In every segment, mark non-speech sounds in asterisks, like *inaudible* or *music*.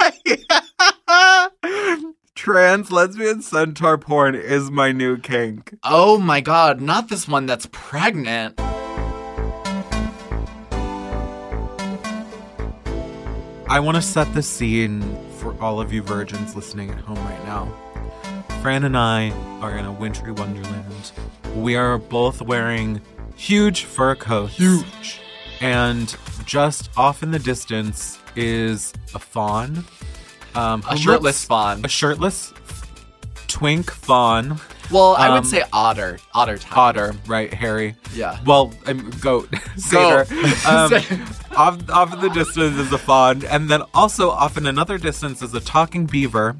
*laughs* Trans lesbian centaur porn is my new kink. Oh my god, not this one that's pregnant. I want to set the scene for all of you virgins listening at home right now. Fran and I are in a wintry wonderland. We are both wearing huge fur coats. Huge. And just off in the distance is a fawn. Um, A shirtless looks- fawn. A shirtless twink fawn. Well, I Um, would say otter. Otter type. Otter, right, Harry? Yeah. Well, I'm goat. *laughs* Satyr. Goat. *laughs* Um, off, off in the distance is a fawn, and then also off in another distance is a talking beaver.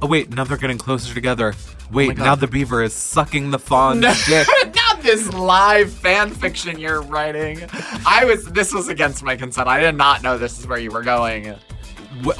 Oh wait, now they're getting closer together. Wait, God. now the beaver is sucking the fawn's *laughs* dick. Not this live fan fiction you're writing. I was. This was against my consent. I did not know this is where you were going.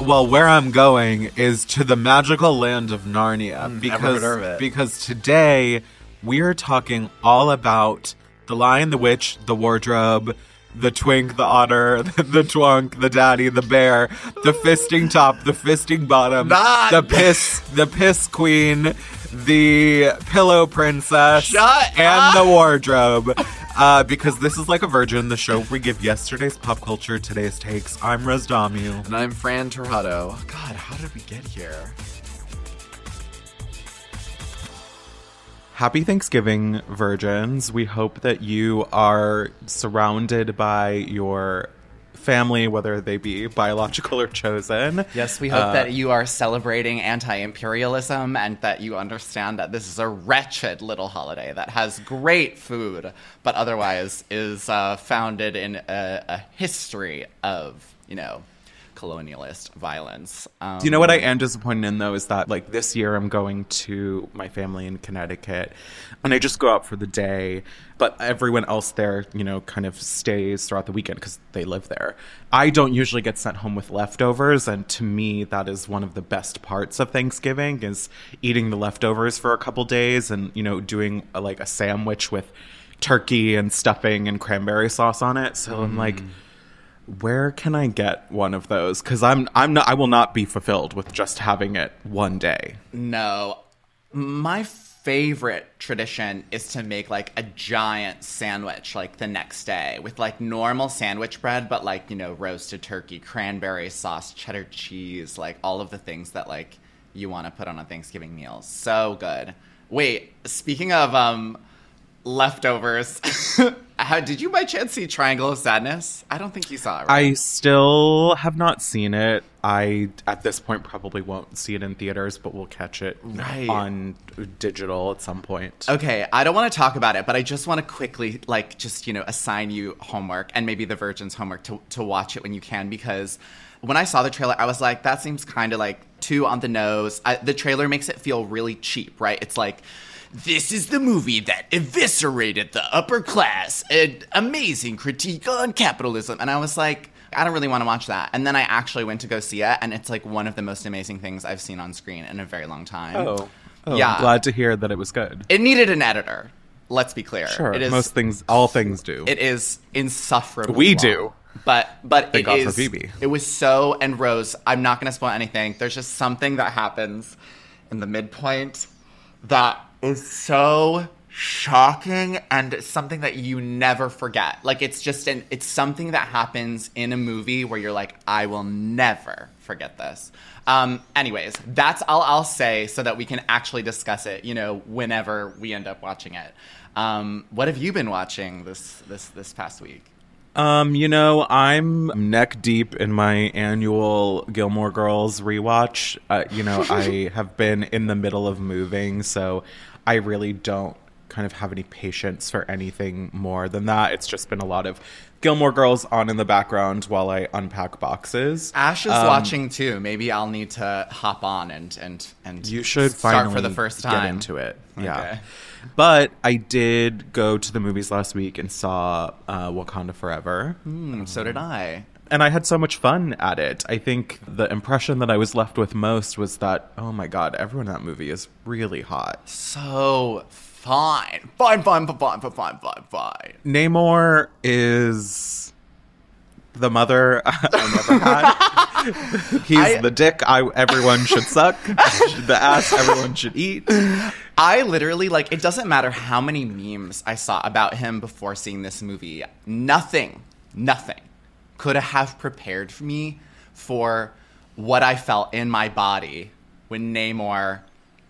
Well, where I'm going is to the magical land of Narnia hmm, never because heard of it. because today we are talking all about the Lion, the Witch, the Wardrobe, the Twink, the Otter, *laughs* the Twunk, the Daddy, the Bear, the Fisting Top, the Fisting Bottom, Not- the Piss, the Piss Queen, the Pillow Princess, Shut and up. the Wardrobe. Uh, because this is like a virgin, the show we give yesterday's pop culture, today's takes. I'm Rose Dommu. And I'm Fran Tirado. God, how did we get here? Happy Thanksgiving, virgins. We hope that you are surrounded by your family, whether they be biological or chosen. Yes, we hope Uh, that you are celebrating anti imperialism and that you understand that this is a wretched little holiday that has great food, but otherwise is uh, founded in a, a history of, you know, colonialist violence. Um, Do you know what I am disappointed in though is that like this year I'm going to my family in Connecticut and I just go out for the day, but everyone else there, you know, kind of stays throughout the weekend because they live there. I don't usually get sent home with leftovers, and to me that is one of the best parts of Thanksgiving is eating the leftovers for a couple days and you know doing a, like a sandwich with turkey and stuffing and cranberry sauce on it. So I'm like where can I get one of those? Because I'm I'm not I will not be fulfilled with just having it one day. No. My favorite tradition is to make like a giant sandwich like the next day with like normal sandwich bread, but like, you know, roasted turkey, cranberry sauce, cheddar cheese, like all of the things that like you want to put on a Thanksgiving meal. So good. Wait, speaking of um leftovers, *laughs* How, did you by chance see Triangle of Sadness? I don't think you saw it. Right? I still have not seen it. I at this point probably won't see it in theaters, but we'll catch it Right. on digital at some point. Okay, I don't want to talk about it, but I just want to quickly, like, just, you know, assign you homework and maybe the Virgin's homework to, to watch it when you can because when I saw the trailer, I was like, that seems kind of like too on the nose. I, the trailer makes it feel really cheap, right? It's like, this is the movie that eviscerated the upper class, an amazing critique on capitalism. And I was like, I don't really want to watch that. And then I actually went to go see it, and it's like one of the most amazing things I've seen on screen in a very long time. Oh, oh Yeah. I'm glad to hear that it was good. It needed an editor. Let's be clear. Sure, It is, most things, all things do. It is insufferable. We long. do. But but Thank it God for Phoebe. It was so and Rose. I'm not going to spoil anything. There's just something that happens in the midpoint that is so shocking and something that you never forget. Like it's just an it's something that happens in a movie where you're like, I will never forget this. Um, anyways, that's all I'll say so that we can actually discuss it. You know, whenever we end up watching it. Um, what have you been watching this this this past week? Um, you know, I'm neck deep in my annual Gilmore Girls rewatch. Uh, you know, *laughs* I have been in the middle of moving, so I really don't kind of have any patience for anything more than that. It's just been a lot of Gilmore Girls on in the background while I unpack boxes. Ash is Um, watching too. Maybe I'll need to hop on and and and You should start for the first time. get into it. Yeah. Okay. But I did go to the movies last week and saw uh, Wakanda Forever. Hmm, so did I and I had so much fun at it. I think the impression that I was left with most was that, oh my God, everyone in that movie is really hot. So fine. Fine, fine, fine, fine, fine, fine, fine. Namor is the mother *laughs* I never had. *laughs* He's I, the dick I everyone should suck, the ass everyone should eat. I literally like it doesn't matter how many memes I saw about him before seeing this movie. Nothing, nothing could have prepared me for what I felt in my body when Namor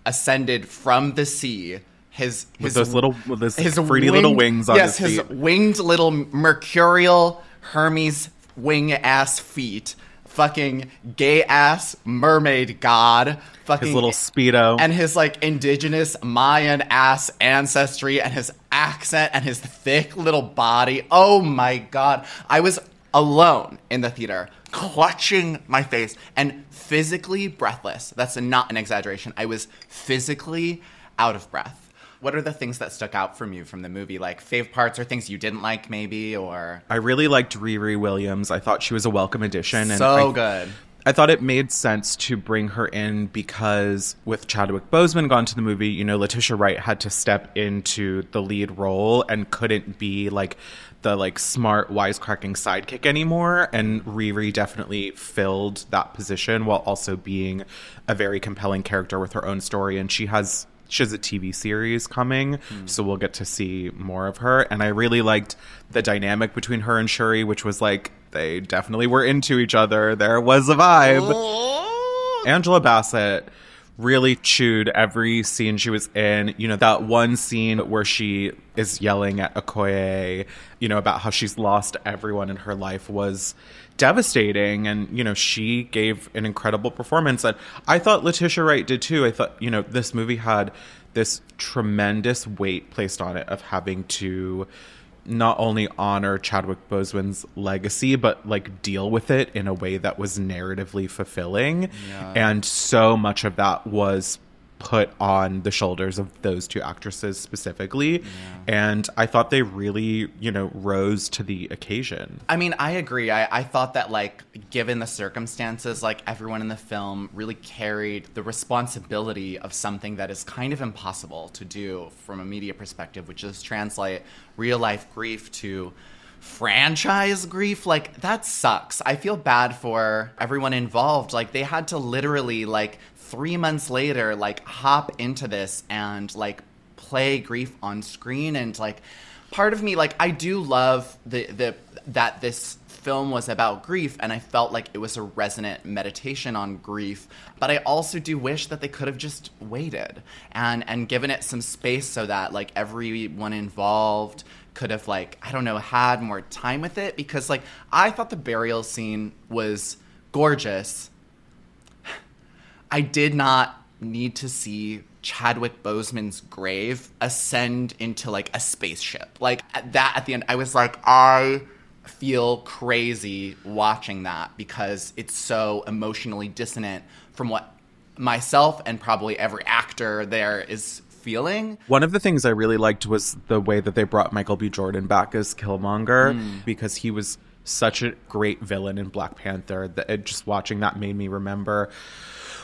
ascended from the sea. His With his those little with those fruity little winged- wings on yes, his his winged little mercurial Hermes wing ass feet. Fucking gay ass mermaid god. Fucking His little speedo. and his like indigenous Mayan ass ancestry and his accent and his thick little body. Oh my god. I was alone in the theater, clutching my face and physically breathless. That's not an exaggeration. I was physically out of breath. What are the things that stuck out from you from the movie? Like fave parts or things you didn't like, maybe, or I really liked Riri Williams. I thought she was a welcome addition. And so I, good. I thought it made sense to bring her in because with Chadwick Boseman gone to the movie, you know, Letitia Wright had to step into the lead role and couldn't be like the like smart wisecracking sidekick anymore and Riri definitely filled that position while also being a very compelling character with her own story and she has she has a TV series coming, hmm. so we'll get to see more of her. And I really liked the dynamic between her and Shuri, which was like they definitely were into each other. There was a vibe. Angela Bassett really chewed every scene she was in. You know, that one scene where she is yelling at Okoye, you know, about how she's lost everyone in her life was devastating. And, you know, she gave an incredible performance. And I thought Letitia Wright did too. I thought, you know, this movie had this tremendous weight placed on it of having to not only honor Chadwick Boseman's legacy, but like deal with it in a way that was narratively fulfilling. And so much of that was put on the shoulders of those two actresses specifically. And I thought they really, you know, rose to the occasion. I mean, I agree. I, I thought that, like, given the circumstances, like, everyone in the film really carried the responsibility of something that is kind of impossible to do from a media perspective, which is translate real life grief to franchise grief. Like, that sucks. I feel bad for everyone involved. Like, they had to literally, like, three months later, like, hop into this and, like, play grief on screen and like part of me like I do love the the that this film was about grief and I felt like it was a resonant meditation on grief but I also do wish that they could have just waited and and given it some space so that like everyone involved could have like I don't know had more time with it because like I thought the burial scene was gorgeous. I did not need to see Chadwick Boseman's grave ascend into like a spaceship. Like at that at the end, I was like, I feel crazy watching that because it's so emotionally dissonant from what myself and probably every actor there is feeling. One of the things I really liked was the way that they brought Michael B. Jordan back as Killmonger Mm. because he was such a great villain in Black Panther that it, just watching that made me remember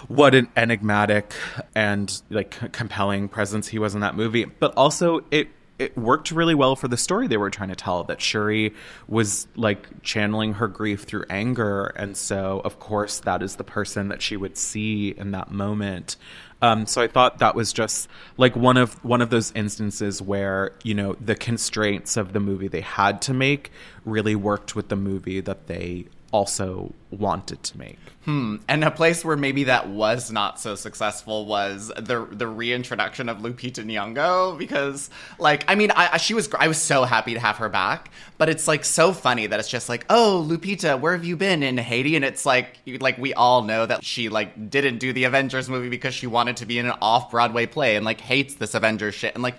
what an enigmatic and like compelling presence he was in that movie. But also it it worked really well for the story they were trying to tell that Shuri was like channeling her grief through anger and so of course that is the person that she would see in that moment. Um, so I thought that was just like one of one of those instances where you know the constraints of the movie they had to make really worked with the movie that they also wanted to make. Hmm. And a place where maybe that was not so successful was the the reintroduction of Lupita Nyong'o because, like, I mean, I, she was I was so happy to have her back, but it's like so funny that it's just like, oh, Lupita, where have you been in Haiti? And it's like, like we all know that she like didn't do the Avengers movie because she wanted to be in an off Broadway play and like hates this Avengers shit and like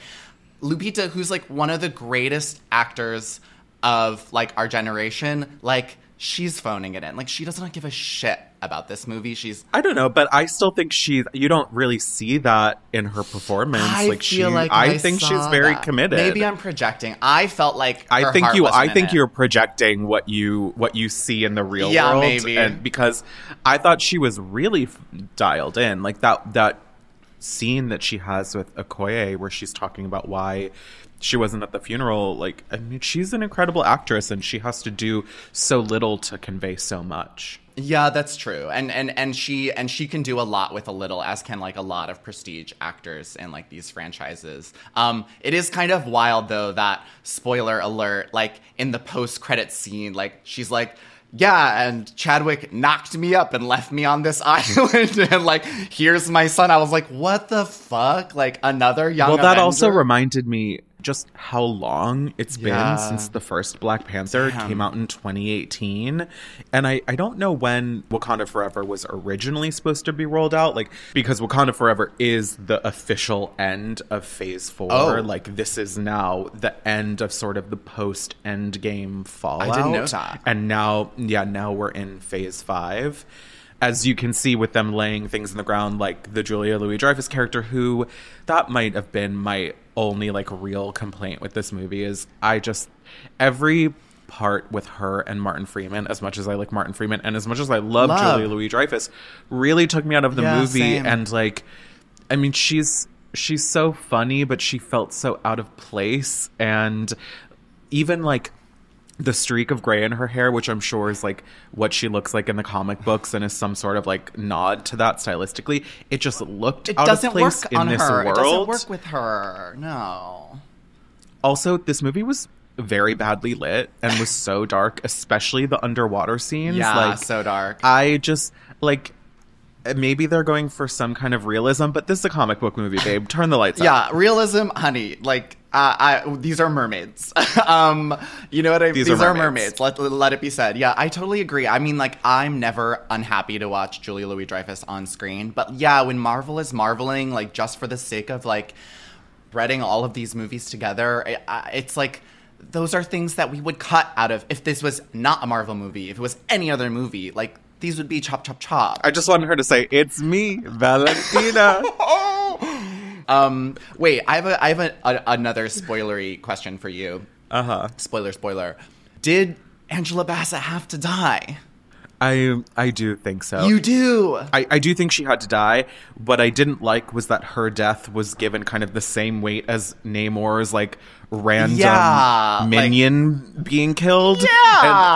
Lupita, who's like one of the greatest actors of like our generation, like she's phoning it in. Like she does not give a shit about this movie. She's I don't know, but I still think she. You don't really see that in her performance. I like feel she, like I, think saw she's very that. committed. Maybe I'm projecting. I felt like I think you. I think it. you're projecting what you what you see in the real Yeah, world. maybe. And because I thought she was really f- dialed in, like that that scene that she has with Okoye, where she's talking about why she wasn't at the funeral. Like, I mean, she's an incredible actress, and she has to do so little to convey so much. Yeah, that's true. And and and she and she can do a lot with a little, as can like a lot of prestige actors in like these franchises. Um, it is kind of wild though that spoiler alert, like in the post credit scene, like she's like. Yeah, and Chadwick knocked me up and left me on this *laughs* island, and like, here's my son. I was like, what the fuck? Like another young. well, that also reminded me just how long it's Yeah. been since the first Black Panther Damn. came out in 2018. And I, I don't know when Wakanda Forever was originally supposed to be rolled out. Like, because Wakanda Forever is the official end of phase four. Oh. Like, this is now the end of sort of the post end game fallout. didn't know that. And now, yeah, now we're in phase five. As you can see with them laying things in the ground, like the Julia Louis Dreyfus character, who that might have been my only like real complaint with this movie is I just every part with her and Martin Freeman, as much as I like Martin Freeman and as much as I love, Love. Julia Louis Dreyfus, really took me out of the Yeah, movie. same. And like, I mean, she's she's so funny, but she felt so out of place, and even like the streak of gray in her hair, which I'm sure is like what she looks like in the comic books and is some sort of like nod to that stylistically. It just looked It out doesn't of place work in on this her. world. It doesn't work with her. No. Also, this movie was very badly lit and was so dark, especially the underwater scenes. Yeah, like so dark. I just like maybe they're going for some kind of realism, but this is a comic book movie, babe. Turn the lights Yeah, out. realism, honey. Like, uh, I these are mermaids. *laughs* um, you know what I? These These, are are, mermaids. mermaids. Let let it be said. Yeah, I totally agree. I mean, like, I'm never unhappy to watch Julia Louis Dreyfus on screen, but yeah, when Marvel is marveling, like, just for the sake of like threading all of these movies together, I- I- it's like. Those are things that we would cut out of if this was not a Marvel movie. If it was any other movie, like these would be chop chop chop. I just wanted her to say, "It's me, Valentina." *laughs* *laughs* Um, wait, I have a, I have a, a, another spoilery question for you. uh huh. Spoiler, spoiler. Did Angela Bassett have to die? I I do think so. You do. I, I do think she had to die. What I didn't like was that her death was given kind of the same weight as Namor's like random Yeah, like- minion being killed. Yeah,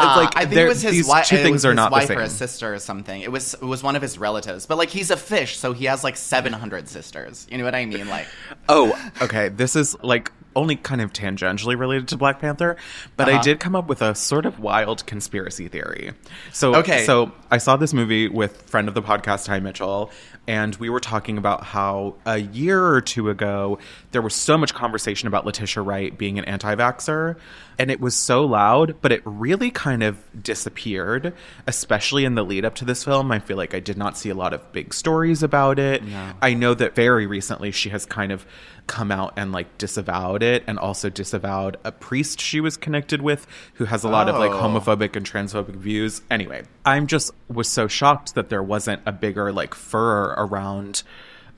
And it's like I think it was his these wife. two things are his not wife the or same. his sister or something. It was it was one of his relatives, but like he's a fish, so he has like seven hundred sisters. You know what I mean? Like, Oh, okay. This is like only kind of tangentially related to Black Panther, but I Uh-huh. did come up with a sort of wild conspiracy theory. So, Okay. so I saw this movie with friend of the podcast, Ty Mitchell, and we were talking about how a year or two ago there was so much conversation about Letitia Wright being an anti-vaxxer, and it was so loud, but it really kind of disappeared, especially in the lead up to this film. I feel like I did not see a lot of big stories about it. I know that very recently she has kind of come out and like disavowed it and also disavowed a priest she was connected with who has a lot of like Oh. homophobic and transphobic views. Anyway, I'm just was so shocked that there wasn't a bigger like fur around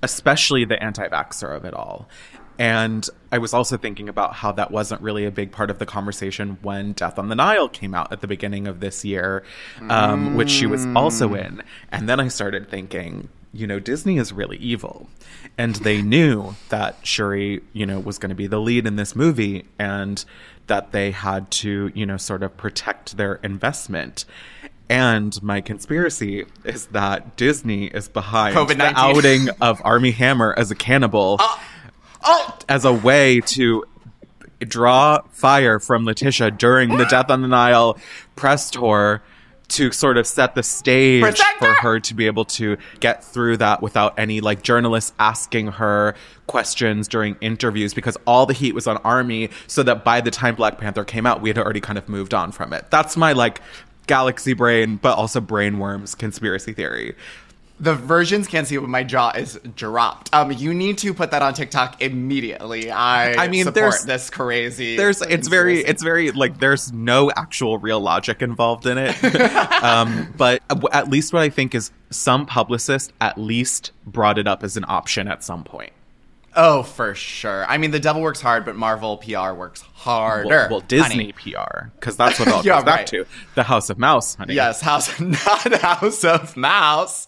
especially the anti-vaxxer of it all. And I was also thinking about how that wasn't really a big part of the conversation when Death on the Nile came out at the beginning of this year, um, which she was also in. And then I started thinking, you know, Disney is really evil. And they knew that Shuri, you know, was going to be the lead in this movie and that they had to, you know, sort of protect their investment. And my conspiracy is that Disney is behind the COVID-19. outing of Armie Hammer as a cannibal Oh, as a way to draw fire from Letitia during the Death on the Nile press tour to sort of set the stage Protect for her! her to be able to get through that without any like journalists asking her questions during interviews because all the heat was on Armie so that by the time Black Panther came out we had already kind of moved on from it. That's my like galaxy brain but also brainworms conspiracy theory. The versions can't see, but my jaw is dropped. Um, you need to put that on TikTok immediately. I, I mean, support there's- this crazy. there's it's very it's very like there's no actual real logic involved in it *laughs* um but at least what i think is some publicist at least brought it up as an option at some point Oh, for sure. I mean, the devil works hard, but Marvel PR works harder. well, well disney honey. pr because that's what it all *laughs* goes back right. to the house of mouse honey Yes, House, *laughs* not House of Mouse.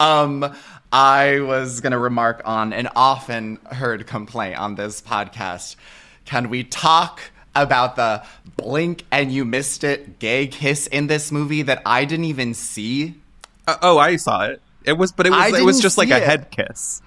Um, I was gonna remark on an often heard complaint on this podcast. Can we talk about the blink and you missed it gay kiss in this movie that I didn't even see? Uh, oh i saw it it was but it was it was just like see a head kiss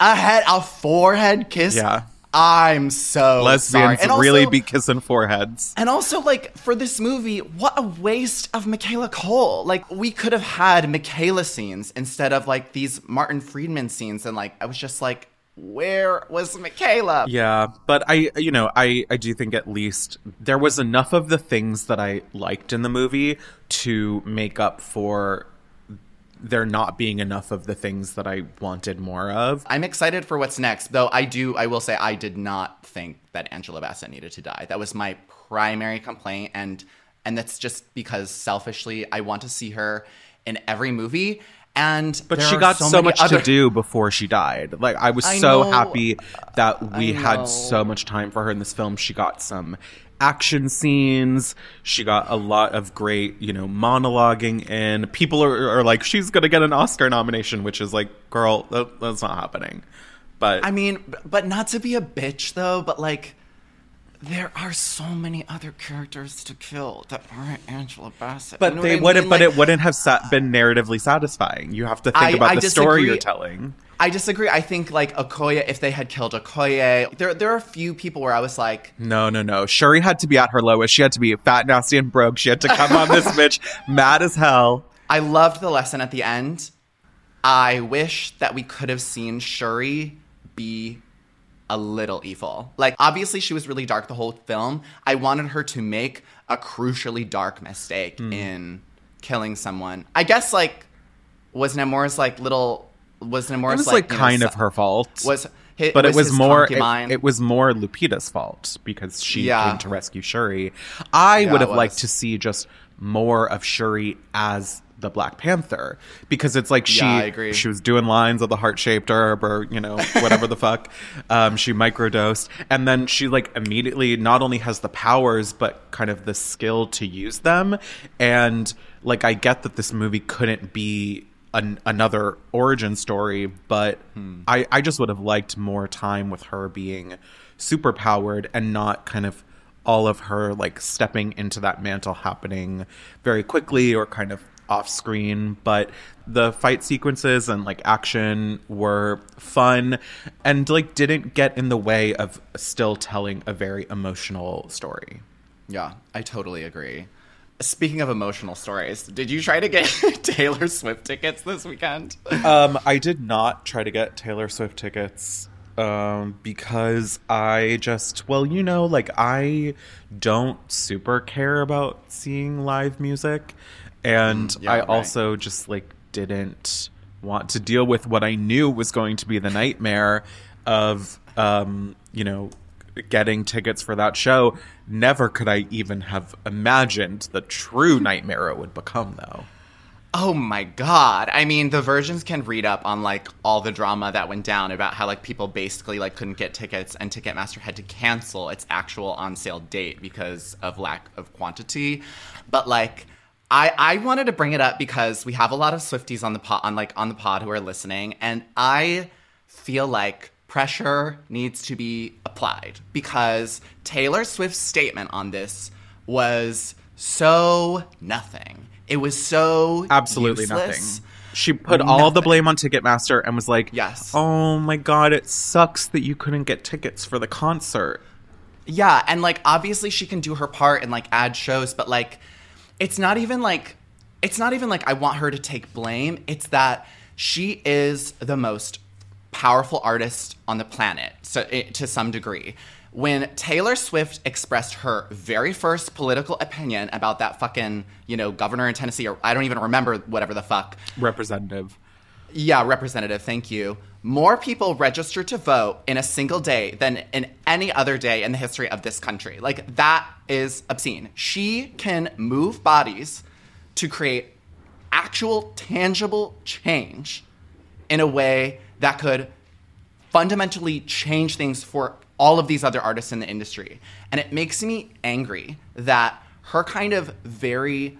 A head, a forehead kiss. Yeah. I'm so lesbians sorry. And really also- be kissing foreheads And also, like, for this movie, what a waste of Michaela Coel. Like, we could have had Michaela scenes instead of, like, these Martin Freeman scenes. And, like, I was just like, where was Michaela? Yeah, but I, you know, I, I do think at least there was enough of the things that I liked in the movie to make up for there not being enough of the things that I wanted more of. I'm excited for what's next, though I do, I will say, I did not think that Angela Bassett needed to die. That was my primary complaint. And, and that's just because selfishly, I want to see her in every movie. And But she got so, many much other- to do before she died. Like I was I so know. happy that we had so much time for her in this film. She got some action scenes. She got a lot of great, you know, monologuing in. People are, are like, she's gonna get an Oscar nomination, which is like, girl, that, that's not happening. But I mean, but not to be a bitch though, but like there are so many other characters to kill that aren't Angela Bassett. but You know they wouldn't. mean? but Like, it wouldn't have been narratively satisfying. You have to think I- about I the story you're telling. I disagree. I think like Okoye, if they had killed Okoye, there there are a few people where I was like, No, no, no. Shuri had to be at her lowest. She had to be fat, nasty, and broke. She had to come on this *laughs* bitch mad as hell. I loved the lesson at the end. I wish that we could have seen Shuri be a little evil. Like, obviously, she was really dark the whole film. I wanted her to make a crucially dark mistake Hmm. in killing someone. I guess, like, was Nemora's, like, little. Was It was like, know, kind of her fault. Was, hi- but it was more it, it was more Lupita's fault because she Yeah. came to rescue Shuri. I Yeah, would have liked to see just more of Shuri as the Black Panther because it's like she Yeah, she was doing lines of the heart shaped herb or you know *laughs* whatever the fuck um, she microdosed and then she like immediately not only has the powers but kind of the skill to use them and like I get that this movie couldn't be an, another origin story but Hmm. I I just would have liked more time with her being super powered and not kind of all of her like stepping into that mantle happening very quickly or kind of off screen, but the fight sequences and like action were fun and like didn't get in the way of still telling a very emotional story. Yeah, I totally agree. Speaking of emotional stories, did you try to get *laughs* Taylor Swift tickets this weekend? Um, I did not try to get Taylor Swift tickets um, because I just, well, you know, like I don't super care about seeing live music. And Mm, yeah, I right. also just like didn't want to deal with what I knew was going to be the nightmare of, um, you know, getting tickets for that show. Never could I even have imagined the true nightmare it would become, though. Oh my god. I mean, the versions can read up on like all the drama that went down about how like people basically like couldn't get tickets and Ticketmaster had to cancel its actual on sale date because of lack of quantity. But like I I wanted to bring it up because we have a lot of Swifties on the pod on like on the pod who are listening and I feel like pressure needs to be applied because Taylor Swift's statement on this was so nothing. It was so absolutely useless. nothing. She put all the blame on Ticketmaster and was like, Yes. oh my god, it sucks that you couldn't get tickets for the concert." Yeah, and like obviously she can do her part and like add shows, but like it's not even like it's not even like I want her to take blame. It's that she is the most powerful artist on the planet so eh, to some degree. When Taylor Swift expressed her very first political opinion about that fucking, you know, governor in Tennessee or I don't even remember whatever the fuck. Representative. Yeah, representative, thank you. More people registered to vote in a single day than in any other day in the history of this country. Like, that is obscene. She can move bodies to create actual, tangible change in a way that could fundamentally change things for all of these other artists in the industry. And it makes me angry that her kind of very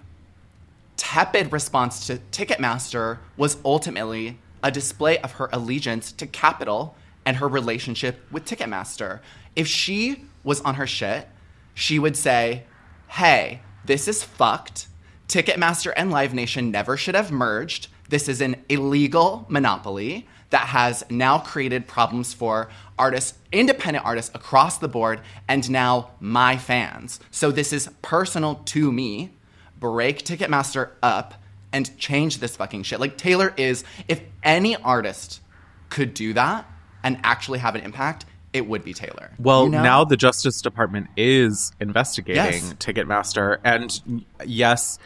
tepid response to Ticketmaster was ultimately a display of her allegiance to capital and her relationship with Ticketmaster. If she was on her shit, she would say, hey, this is fucked. Ticketmaster and Live Nation never should have merged. This is an illegal monopoly that has now created problems for artists, independent artists across the board, and now my fans. So this is personal to me break Ticketmaster up and change this fucking shit. Like Taylor is, if any artist could do that and actually have an impact, it would be Taylor. Well, You know? now the Justice Department is investigating Yes. Ticketmaster. And yes,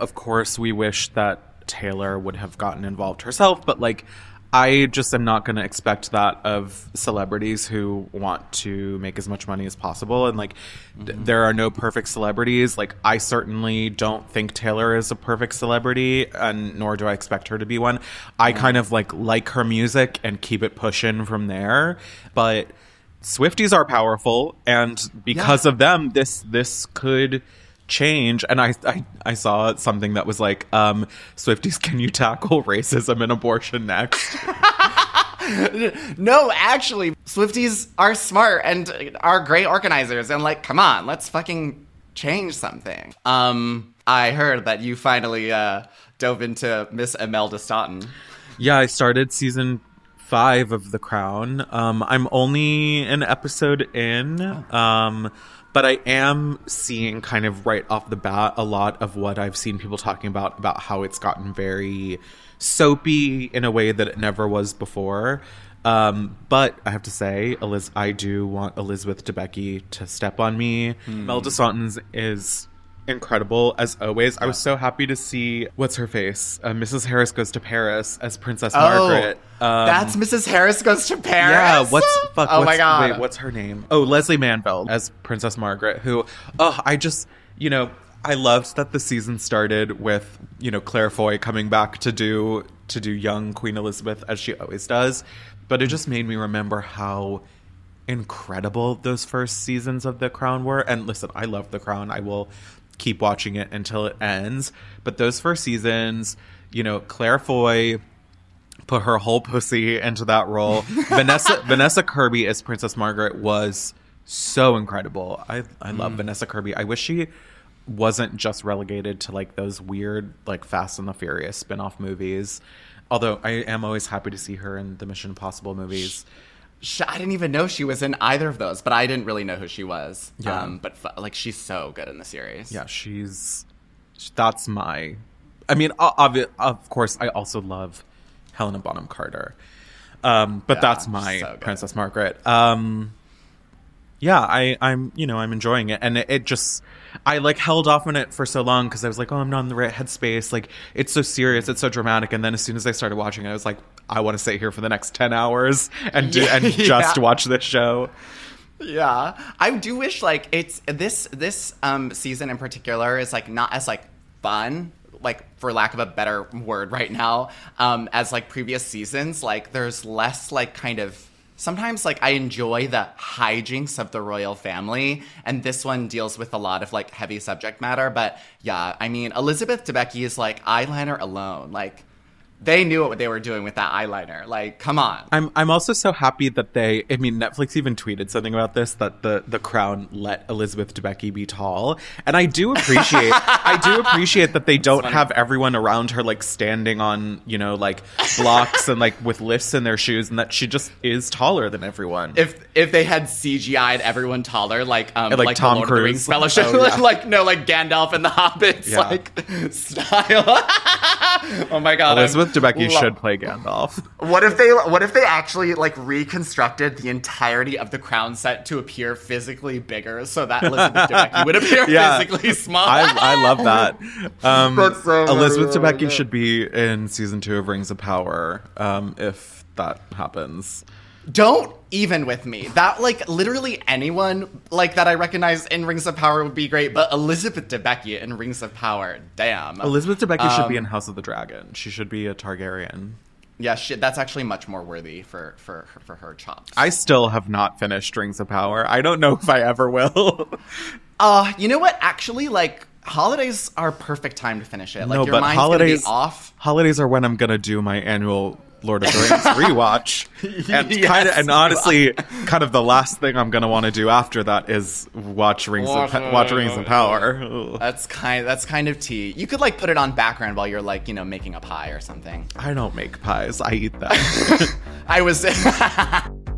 of course, we wish that Taylor would have gotten involved herself, but like, I just am not going to expect that of celebrities who want to make as much money as possible. And like, d- mm-hmm. there are no perfect celebrities. Like, I certainly don't think Taylor is a perfect celebrity, and nor do I expect her to be one. I kind of like like her music and keep it pushing from there. But Swifties are powerful, and because of them, this this could change. And I, I I saw something that was like, um, Swifties, can you tackle racism and abortion next? *laughs* no, actually, Swifties are smart and are great organizers. And like, come on, let's fucking change something. Um, I heard that you finally uh, dove into Miss Imelda Staunton. yeah, I started season five of The Crown. Um, I'm only an episode in. Um, but I am seeing kind of right off the bat a lot of what I've seen people talking about about how it's gotten very soapy in a way that it never was before. Um, but I have to say, Eliz- I do want Elizabeth Debicki to step on me. Melda Staunton's is incredible as always. I was so happy to see what's her face, uh, Mrs. Harris goes to Paris as Princess Margaret. Um, That's Mrs. Harris goes to Paris. yeah, what's fuck? Oh what's, my god. Wait, what's her name? Oh, Lesley Manville as Princess Margaret. Who? Oh, I just you know I loved that the season started with you know Claire Foy coming back to do to do young Queen Elizabeth as she always does, but it just made me remember how incredible those first seasons of The Crown were. And listen, I love The Crown. I will keep watching it until it ends. But those first seasons, you know, Claire Foy put her whole pussy into that role. *laughs* Vanessa Vanessa Kirby as Princess Margaret was so incredible. I I love mm. Vanessa Kirby. I wish she wasn't just relegated to like those weird like Fast and the Furious spin-off movies. Although I am always happy to see her in the Mission Impossible movies. Sh- I didn't even know she was in either of those, but I didn't really know who she was. Yeah. Um, but fu- like she's so good in the series. Yeah, she's that's my. I mean, obvi- of course, I also love Helena Bonham Carter, um, but Yeah, that's my so. Princess Margaret. Um, yeah, I, I'm, you know, I'm enjoying it, and it, it just, I like held off on it for so long because I was like, oh, I'm not in the right headspace. Like, it's so serious, it's so dramatic, and then as soon as I started watching it, I was like, I want to sit here for the next ten hours and do, and *laughs* Yeah. just watch this show. Yeah, I do wish like it's this this um season in particular is like not as like fun like for lack of a better word right now um as like previous seasons like there's less like kind of sometimes like I enjoy the hijinks of the royal family and this one deals with a lot of like heavy subject matter but yeah I mean Elizabeth Debicki is like eyeliner alone like they knew what they were doing with that eyeliner like come on I'm I'm also so happy that they I mean Netflix even tweeted something about this that the the crown let Elizabeth Debicki be tall and I do appreciate I do appreciate that they *laughs* don't have everyone around her like standing on you know like blocks and like with lifts in their shoes and that she just is taller than everyone. if if they had CGI'd everyone taller, like um, Like like, Tom Cruise. Rings Fellowship, *laughs* Oh, yeah. *laughs* like no, like Gandalf and the Hobbits, Yeah. like style. oh my god, Elizabeth Debicki lo- should play Gandalf. What if they what if they actually like reconstructed the entirety of the crown set to appear physically bigger, so that Elizabeth *laughs* Debicki would appear Yeah. physically small? I, I love that. Um, *laughs* so. Elizabeth Debicki should be in season two of Rings of Power um, if that happens. Don't even with me. That like literally anyone like that I recognize in Rings of Power would be great, but Elizabeth Debicki in Rings of Power, damn. Elizabeth Debicki should be Um, in House of the Dragon. She should be a Targaryen. Yeah, shit, that's actually much more worthy for for for her chops. I still have not finished Rings of Power. I don't know *laughs* if I ever will. *laughs* uh, you know what? Actually, like holidays are perfect time to finish it. Like no, your but mind's holidays off. Holidays are when I'm gonna do my annual Lord of the Rings *laughs* rewatch. And Yes, kind of, and honestly, kind of the last thing I'm gonna want to do after that is watch Rings of watch Rings of Power. That's kind that's kind of tea. You could like put it on background while you're like you know making a pie or something. I don't make pies. I eat them. *laughs* I was. *laughs*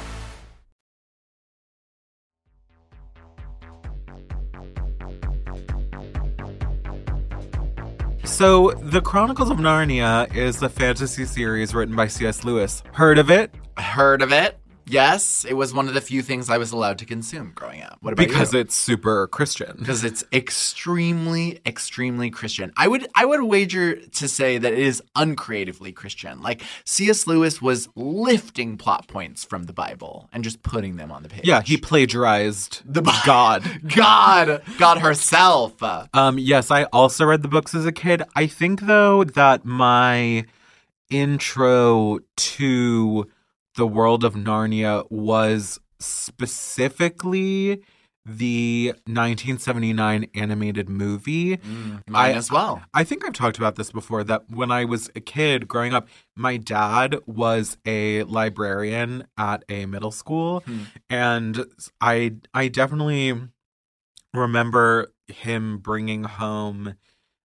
So, The Chronicles of Narnia is a fantasy series written by C.S. Lewis. Heard of it? Heard of it? Yes, it was one of the few things I was allowed to consume growing up. What about because you? it's super Christian. because it's extremely extremely christian i would i would wager to say that it is uncreatively christian like cs lewis was lifting plot points from the bible and just putting them on the page Yeah, he plagiarized the God. *laughs* god god herself Um, yes, I also read the books as a kid. I think though that my intro to the world of Narnia was specifically the 1979 animated movie. Mm, mine as well. I think I've talked about this before that when I was a kid growing up, my dad was a librarian at a middle school Hmm. and I I definitely remember him bringing home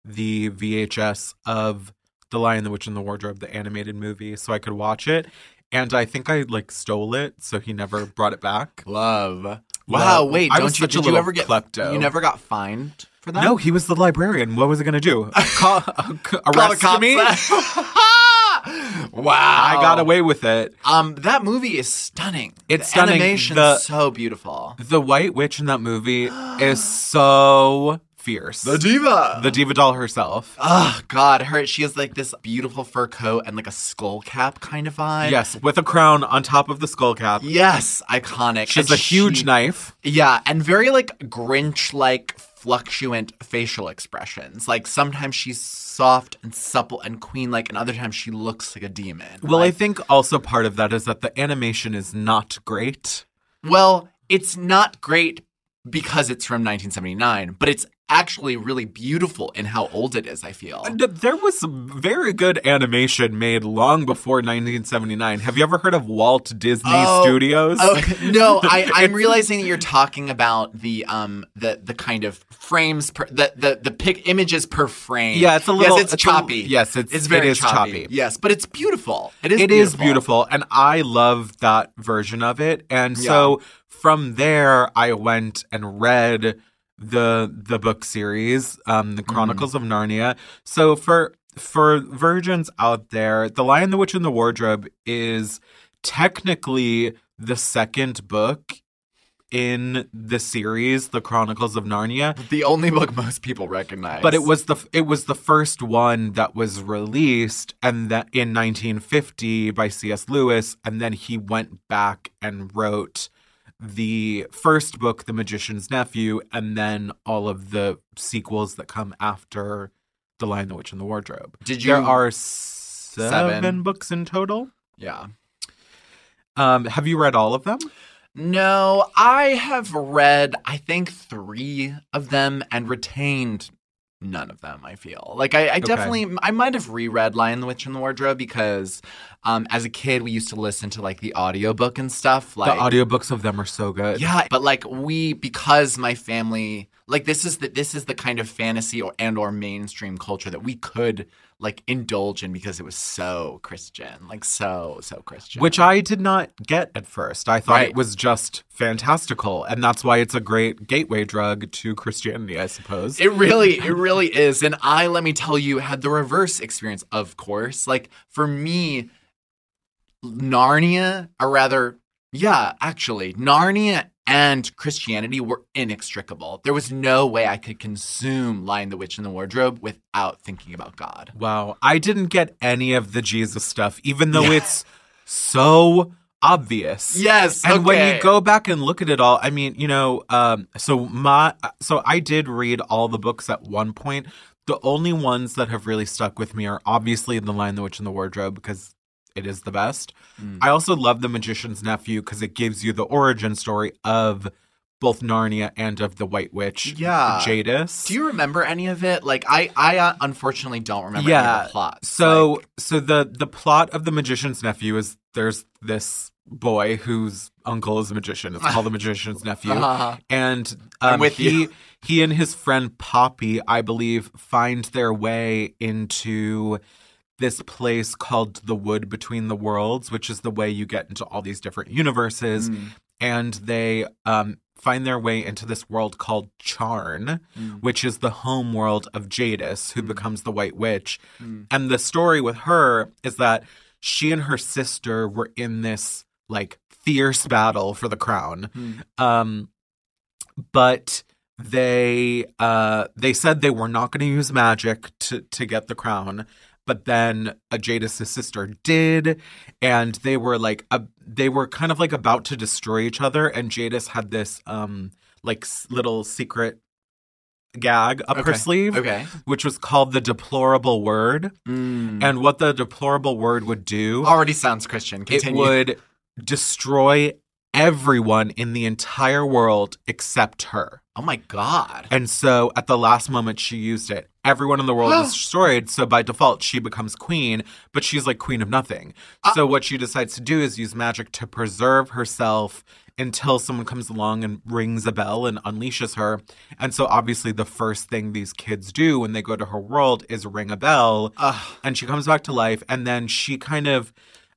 the VHS of The Lion, the Witch, and the Wardrobe, the animated movie, so I could watch it. And I think I like stole it, so he never brought it back. love wow Love. wait I don't was you such a did you little ever get klepto. you never got fined for that No, he was the librarian. What was he going to do? *laughs* Call, Call the arrest cops. me? *laughs* wow I got away with it. um that movie is stunning It's the stunning. animation's The- so beautiful The White Witch in that movie *gasps* is so fierce. The diva the diva doll herself. Oh God, her she has like this beautiful fur coat and like a skull cap kind of vibe. Yes, with a crown on top of the skull cap. Yes, iconic. She has And a huge she- knife. Yeah, and very like Grinch like fluctuant facial expressions. Like sometimes she's soft and supple and queen like, and other times she looks like a demon. Well, I think also part of that is that the animation is not great. well, it's not great because it's from 1979, but it's actually really beautiful in how old it is. I feel. Th- There was some very good animation made long before 1979. Have you ever heard of Walt Disney Oh, Studios? Okay. *laughs* No, I, I'm realizing that you're talking about the um the the kind of frames per the the the pic images per frame. Yeah, it's a little- Yes, it's, it's a- choppy. yes, it's- it's very it is choppy. Yes, but it's beautiful. It is. It beautiful. is beautiful, and I love that version of it. And so from there, I went and read the the book series, um, the Mm-hmm. Chronicles of Narnia. So for for virgins out there, The Lion, the Witch, and the Wardrobe is technically the second book in the series, The Chronicles of Narnia. The only book most people recognize. But it was the it was the first one that was released and that in 1950 by C.S. Lewis and then he went back and wrote the first book The Magician's Nephew and then all of the sequels that come after The Lion the Witch and the Wardrobe. Did you? There are seven, Seven. books in total. Yeah. Um have you read all of them? No, I have read I think three of them and retained none of them. I feel like I, I definitely I might have reread Lion the Witch and the Wardrobe because um, as a kid we used to listen to like the audiobook and stuff. Like the audiobooks of them are so good. Yeah, but like we because my family like this is the this is the kind of fantasy or and or mainstream culture that we could like indulge in because it was so Christian, like so so Christian. Which I did not get at first. I thought Right. it was just fantastical, and that's why it's a great gateway drug to Christianity, I suppose. It really, it really is. And I, let me tell you, had the reverse experience, of course. Like for me, Narnia, or rather, yeah, actually, Narnia and Christianity were inextricable. There was no way I could consume Lion, the Witch, and the Wardrobe without thinking about God. wow, I didn't get any of the Jesus stuff, even though Yeah. it's so obvious. Yes, And when you go back and look at it all, I mean, you know, um, so my, so I did read all the books at one point. The only ones that have really stuck with me are obviously The Lion, the Witch, and the Wardrobe because it is the best. Mm. I also love The Magician's Nephew because it gives you the origin story of both Narnia and of the White Witch, Yeah. Jadis. Do you remember any of it? Like I, I uh, unfortunately don't remember any of the plots. So Like, so the the plot of the magician's nephew is there's this boy whose uncle is a magician. It's called the *laughs* magician's nephew, Uh-huh. and um, with he you. he and his friend Poppy, I believe, find their way into this place called the Wood Between the Worlds, which is the way you get into all these different universes. Mm. And they um, find their way into this world called Charn, Mm. which is the home world of Jadis, who becomes the White Witch. Mm. And the story with her is that she and her sister were in this like fierce battle for the crown. Mm. Um, but they uh they said they were not going to use magic to to get the crown but then Jadis' sister did and they were like uh, they were kind of like about to destroy each other and Jadis had this um like little secret gag up her sleeve Okay. which was called the deplorable word Mm. and what the deplorable word would do Already sounds Christian. Continue. it would destroy everyone in the entire world except her. Oh my god. And so at the last moment she used it. Everyone in the world is *gasps* destroyed, so by default she becomes queen, but she's like queen of nothing. Uh so what she decides to do is use magic to preserve herself until someone comes along and rings a bell and unleashes her. And so obviously the first thing these kids do when they go to her world is ring a bell. And she comes back to life and then she kind of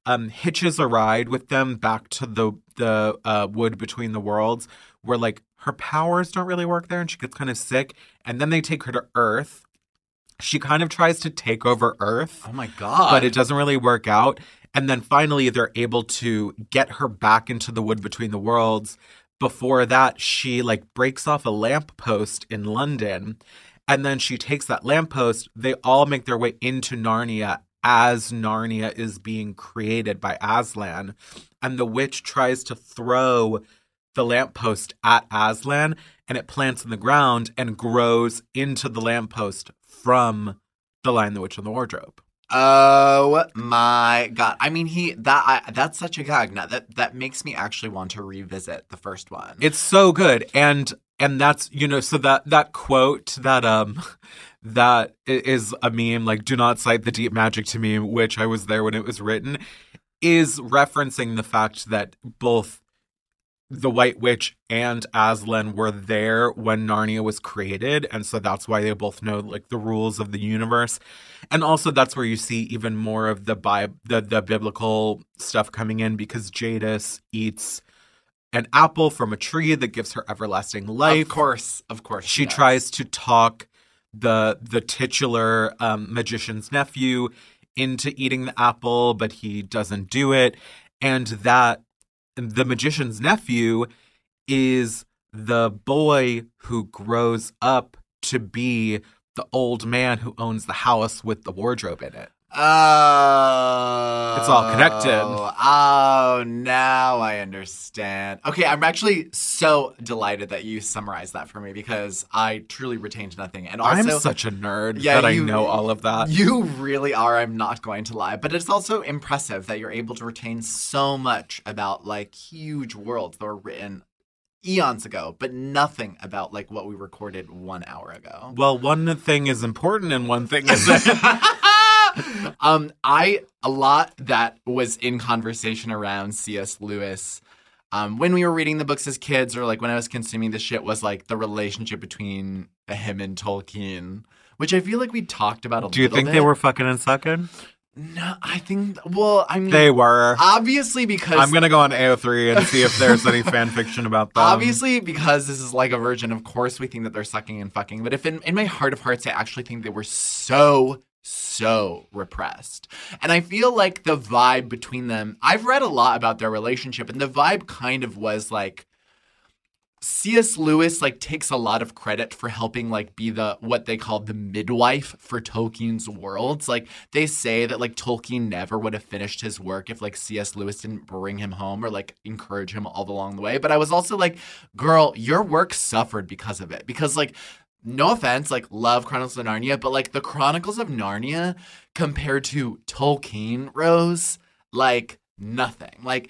um, hitches a ride with them back to the the uh, wood between the worlds, where like her powers don't really work there, and she gets kind of sick. And then they take her to Earth. She kind of tries to take over Earth, Oh my god. but it doesn't really work out. And then finally, they're able to get her back into the wood between the worlds. Before that, she like breaks off a lamppost in London, and then she takes that lamppost. They all make their way into Narnia as Narnia is being created by Aslan, and the witch tries to throw the lamppost at Aslan, and it plants in the ground and grows into the lamppost from the Lion, the Witch, and the Wardrobe. Oh my god! I mean, he that I, that's such a gag. Now that that makes me actually want to revisit the first one. It's so good, and and that's you know so that that quote that um that is a meme like do not cite the deep magic to me, which I was there when it was written, is referencing the fact that both the White Witch and Aslan were there when Narnia was created, and so that's why they both know like the rules of the universe, and also that's where you see even more of the bi- the the biblical stuff coming in because Jadis eats an apple from a tree that gives her everlasting life. Of course, of course. She tries to talk the the titular um, magician's nephew into eating the apple, but he doesn't do it, and that the magician's nephew is the boy who grows up to be the old man who owns the house with the wardrobe in it. Oh, It's all connected. Oh, now I understand. Okay, I'm actually so delighted that you summarized that for me because I truly retained nothing. And also, I'm such a nerd Yeah, that you- I know all of that. You really are. I'm not going to lie. But it's also impressive that you're able to retain so much about like huge worlds that were written eons ago, but nothing about like what we recorded one hour ago. well, one thing is important and one thing isn't. *laughs* *laughs* um, I a lot that was in conversation around C.S. Lewis. Um, when we were reading the books as kids, or like when I was consuming the shit, was like the relationship between him and Tolkien, which I feel like we talked about a lot. Do you think bit. they were fucking and sucking? No, I think. Well, I mean, They were. obviously because I'm gonna go on AO3 and see if there's any fan fiction about them. Obviously, because this is like a virgin, of course we think that they're sucking and fucking. But if in, in my heart of hearts, I actually think they were so, so repressed. And I feel like the vibe between them, I've read a lot about their relationship, and the vibe kind of was like C.S. Lewis like takes a lot of credit for helping like be the what they call the midwife for Tolkien's worlds. Like they say that like Tolkien never would have finished his work if like C.S. Lewis didn't bring him home or like encourage him all along the way. But I was also like, girl, your work suffered because of it. Because like no offense, like love Chronicles of Narnia, but like the Chronicles of Narnia compared to Tolkien, Rose, like nothing. Like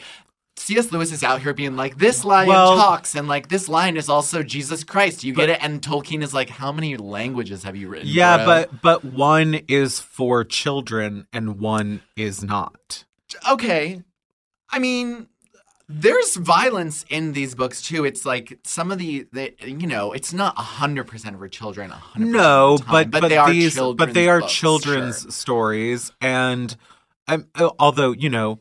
C.S. Lewis is out here being like, this lion Well- talks, and like this lion is also Jesus Christ. You get it? And Tolkien is like, how many languages have you written? yeah, bro?" but but one is for children and one is not. okay. I mean, there's violence in these books too. It's like some of the, the you know, it's not hundred percent for children. 100% No, time, but but, but, they are these children's but they are books, children's sure. stories, and I'm although you know,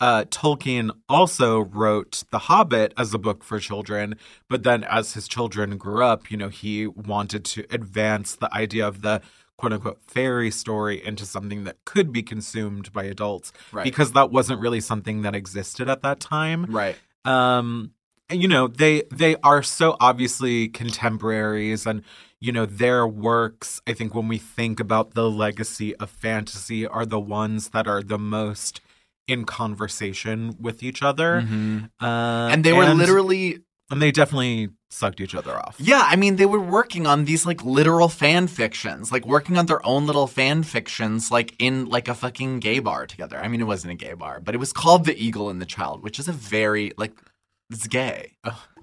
uh, Tolkien also wrote The Hobbit as a book for children, but then as his children grew up, you know, he wanted to advance the idea of the quote unquote fairy story into something that could be consumed by adults Right. because that wasn't really something that existed at that time. Right. Um, and, you know, they they are so obviously contemporaries and you know their works i think when we think about the legacy of fantasy are the ones that are the most in conversation with each other Mhm. uh, And they were literally and they definitely sucked each other off Yeah, I mean, they were working on these like literal fan fictions, like working on their own little fan fictions, like in like a fucking gay bar together. I mean, it wasn't a gay bar, but it was called The Eagle and the Child, which is a very like it's gay.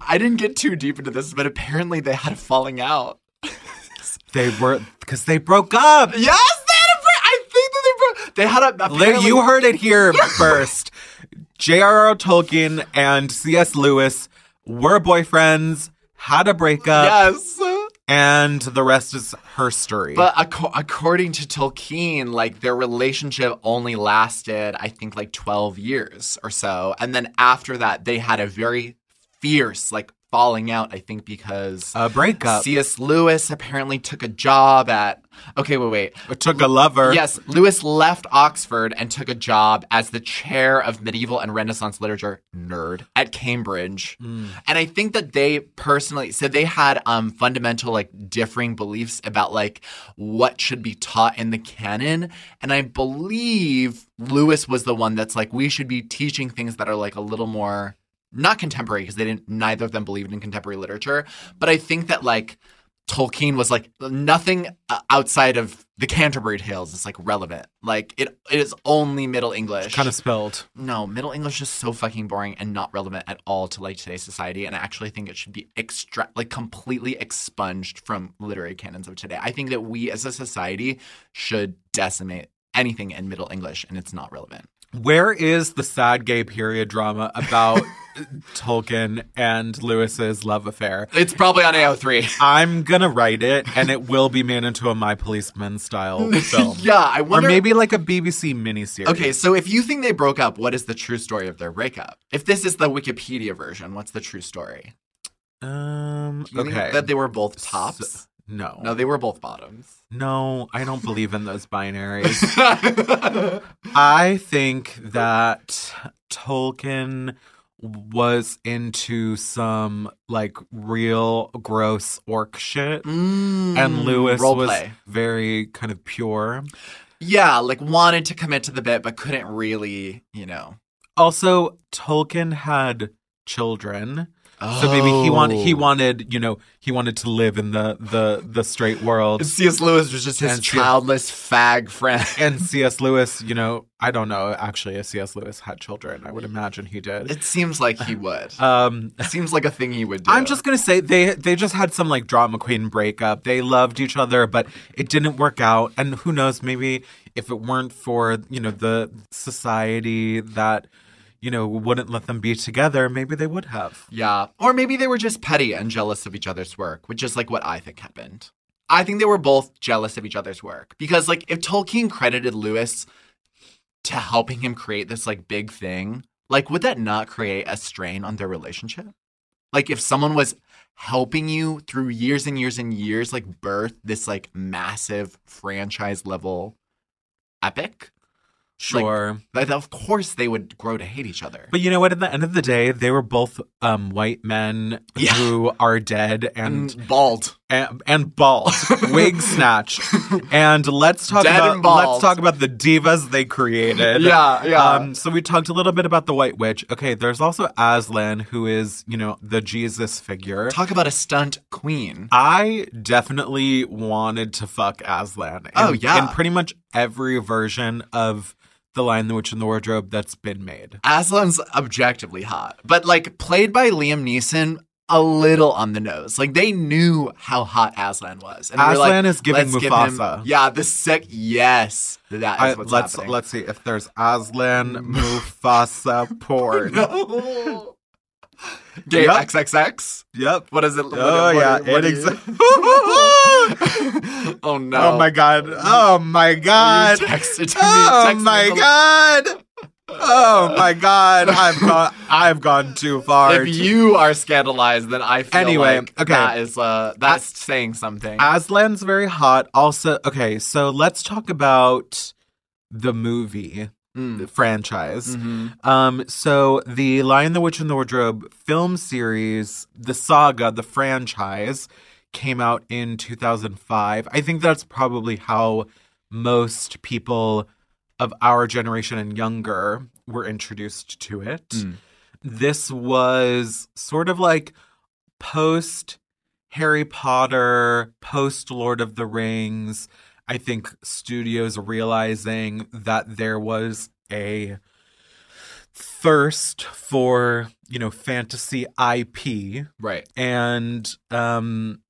I didn't get too deep into this, but apparently they had a falling out. *laughs* they were because they broke up Yes, they had a. break- I think that they broke. They had a. Apparently- you heard it here *laughs* first j.r.r tolkien and c.s lewis were boyfriends had a breakup Yes. and the rest is her story But ac- according to Tolkien, like their relationship only lasted, I think, like 12 years or so. And then after that, they had a very fierce, like, falling out, I think, because a breakup C.S. Lewis apparently took a job at. Okay, wait, wait. took a lover Yes, Lewis left Oxford and took a job as the chair of medieval and Renaissance literature nerd at Cambridge. Hmm. And I think that they personally so they had um fundamental like differing beliefs about like what should be taught in the canon. And I believe Lewis was the one that's like we should be teaching things that are like a little more not contemporary because they didn't neither of them believed in contemporary literature, but I think that like Tolkien was like nothing uh, outside of the Canterbury Tales is like relevant. Like it, it is only Middle English. kind of spelled no, Middle English is so fucking boring and not relevant at all to like today's society. And I actually think it should be extra, like completely expunged from literary canons of today. I think that we as a society should decimate anything in Middle English, and it's not relevant. Where is the sad gay period drama about *laughs* Tolkien and Lewis's love affair? It's probably on AO3. I'm gonna write it, and it will be made into a My Policeman style *laughs* film. yeah, I wonder. or maybe like a BBC miniseries. Okay, so if you think they broke up, what is the true story of their breakup? If this is the Wikipedia version, what's the true story? Um. Do you think Okay. that they were both tops? No. No, they were both bottoms. No, I don't believe in those binaries. *laughs* I think that Tolkien was into some like real gross orc shit, mm, and Lewis was play. very kind of pure. Yeah, like wanted to commit to the bit, but couldn't really, you know. Also, Tolkien had children. So maybe he wanted he Oh. wanted, you know, he wanted to live in the the the straight world. C.S. Lewis was just his And C- childless fag friend. *laughs* And C.S. Lewis, you know, I don't know actually if C.S. Lewis had children. I would imagine he did. It seems like he *laughs* would. Um It seems like a thing he would do. I'm just gonna say they they just had some like drama queen breakup. They loved each other, but it didn't work out. And who knows? Maybe if it weren't for you know the society that you know wouldn't let them be together, maybe they would have. Yeah. Or maybe they were just petty and jealous of each other's work, which is like what I think happened. I think they were both jealous of each other's work. Because like if Tolkien credited Lewis to helping him create this like big thing, like would that not create a strain on their relationship? Like if someone was helping you through years and years and years, like birth this like massive franchise level epic. Sure. Like, of course they would grow to hate each other. But you know what? At the end of the day, they were both um, white men Yeah. who are dead and and bald. and, and bald, *laughs* wig snatched. And let's talk Dead about let's talk about the divas they created. Yeah, yeah. Um, so we talked a little bit about the White Witch. Okay, there's also Aslan, who is you know the Jesus figure. Talk about a stunt queen. I definitely wanted to fuck Aslan. In, Oh, yeah. in pretty much every version of the Lion, the Witch, and the Wardrobe that's been made. Aslan's objectively hot, but like played by Liam Neeson, a little on the nose. Like they knew how hot Aslan was. And Aslan like, is giving "Let's give him-" Mufasa. yeah, the sick. Yes, that is I, what's let's happening. let's see if there's Aslan *laughs* Mufasa porn. *laughs* No. Gay Yep. XXX. Yep. What is it? What, Oh what- yeah, what it *laughs* oh no! Oh my god. Oh my You god. texted to me. Oh text me my the- god. oh my god, I've gone I've gone too far. If you are scandalized, then I feel Anyway, like okay. that is uh that's saying something. Aslan's very hot. Also, okay, so let's talk about the movie. Mm. The franchise. Mm-hmm. Um, so the Lion, the Witch, and the Wardrobe film series, the saga, the franchise, came out in 2005. I think that's probably how most people of our generation and younger were introduced to it. Mm. This was sort of like post Harry Potter, post Lord of the Rings. I think studios realizing that there was a thirst for, you know, fantasy IP. right. And um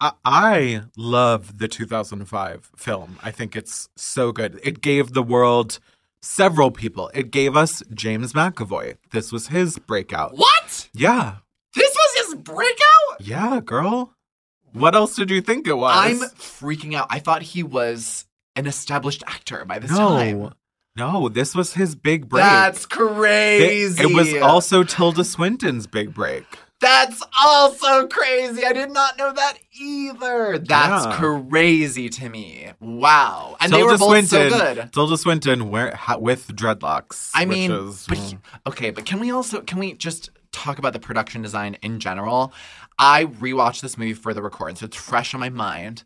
I, I love the 2005 film. I think it's so good. It gave the world several people. It gave us James McAvoy. This was his breakout. What? Yeah. This was his breakout? Yeah, girl. What else did you think it was? I'm freaking out. I thought he was an established actor by this no, time. no. This was his big break. That's crazy. it was also Tilda Swinton's big break. That's also crazy. I did not know that either. That's Yeah. crazy to me. Wow. And Tilda they were both Swinton, so good. Tilda Swinton wear, ha, with dreadlocks. I which mean, is, but he- okay, but can we also can we just talk about the production design in general? I rewatched this movie for the recording, so it's fresh on my mind.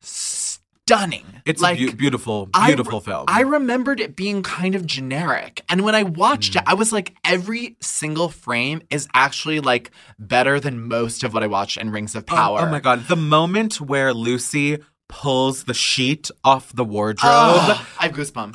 Stunning. it's like a beau- beautiful, I beautiful re- film. I remembered it being kind of generic. And when I watched Hmm. it, I was like, every single frame is actually like better than most of what I watched in Rings of Oh- Power. Oh, my god, the moment where Lucy pulls the sheet off the wardrobe, Ugh, I have goosebumps.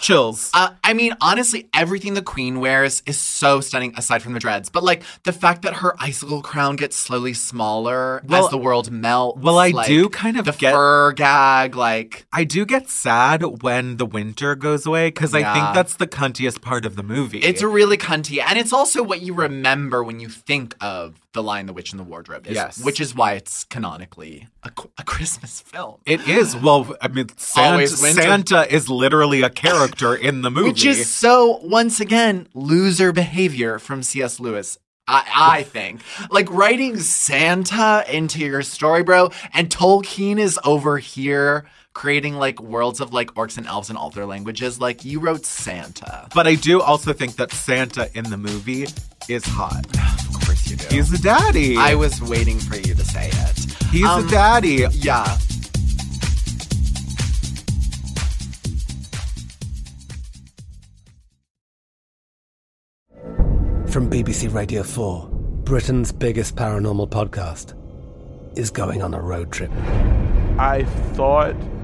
Chills. Uh, I mean, honestly, everything the queen wears is so stunning aside from the dreads. But like the fact that her icicle crown gets slowly smaller Well- as the world melts. well, I like, do kind of the get- fur gag, like I do get sad when the winter goes away because I think that's the cuntiest part of the movie. it's really cunty, and it's also what you remember when you think of the Lion, the Witch, and the Wardrobe. is- Yes. which is why it's canonically a, a Christmas film. It is. Well, I mean, Santa, Santa is literally a character in the movie. Which is so, once again, loser behavior from C.S. Lewis. I, I think. Like writing Santa into your story, bro, and Tolkien is over here creating like worlds of like orcs and elves and all their languages. Like you wrote Santa. But I do also think that Santa in the movie is hot. *sighs* Of course you do. He's a daddy. I was waiting for you to say it. He's Um, a daddy. Yeah. From BBC Radio 4, Britain's biggest paranormal podcast is going on a road trip. I thought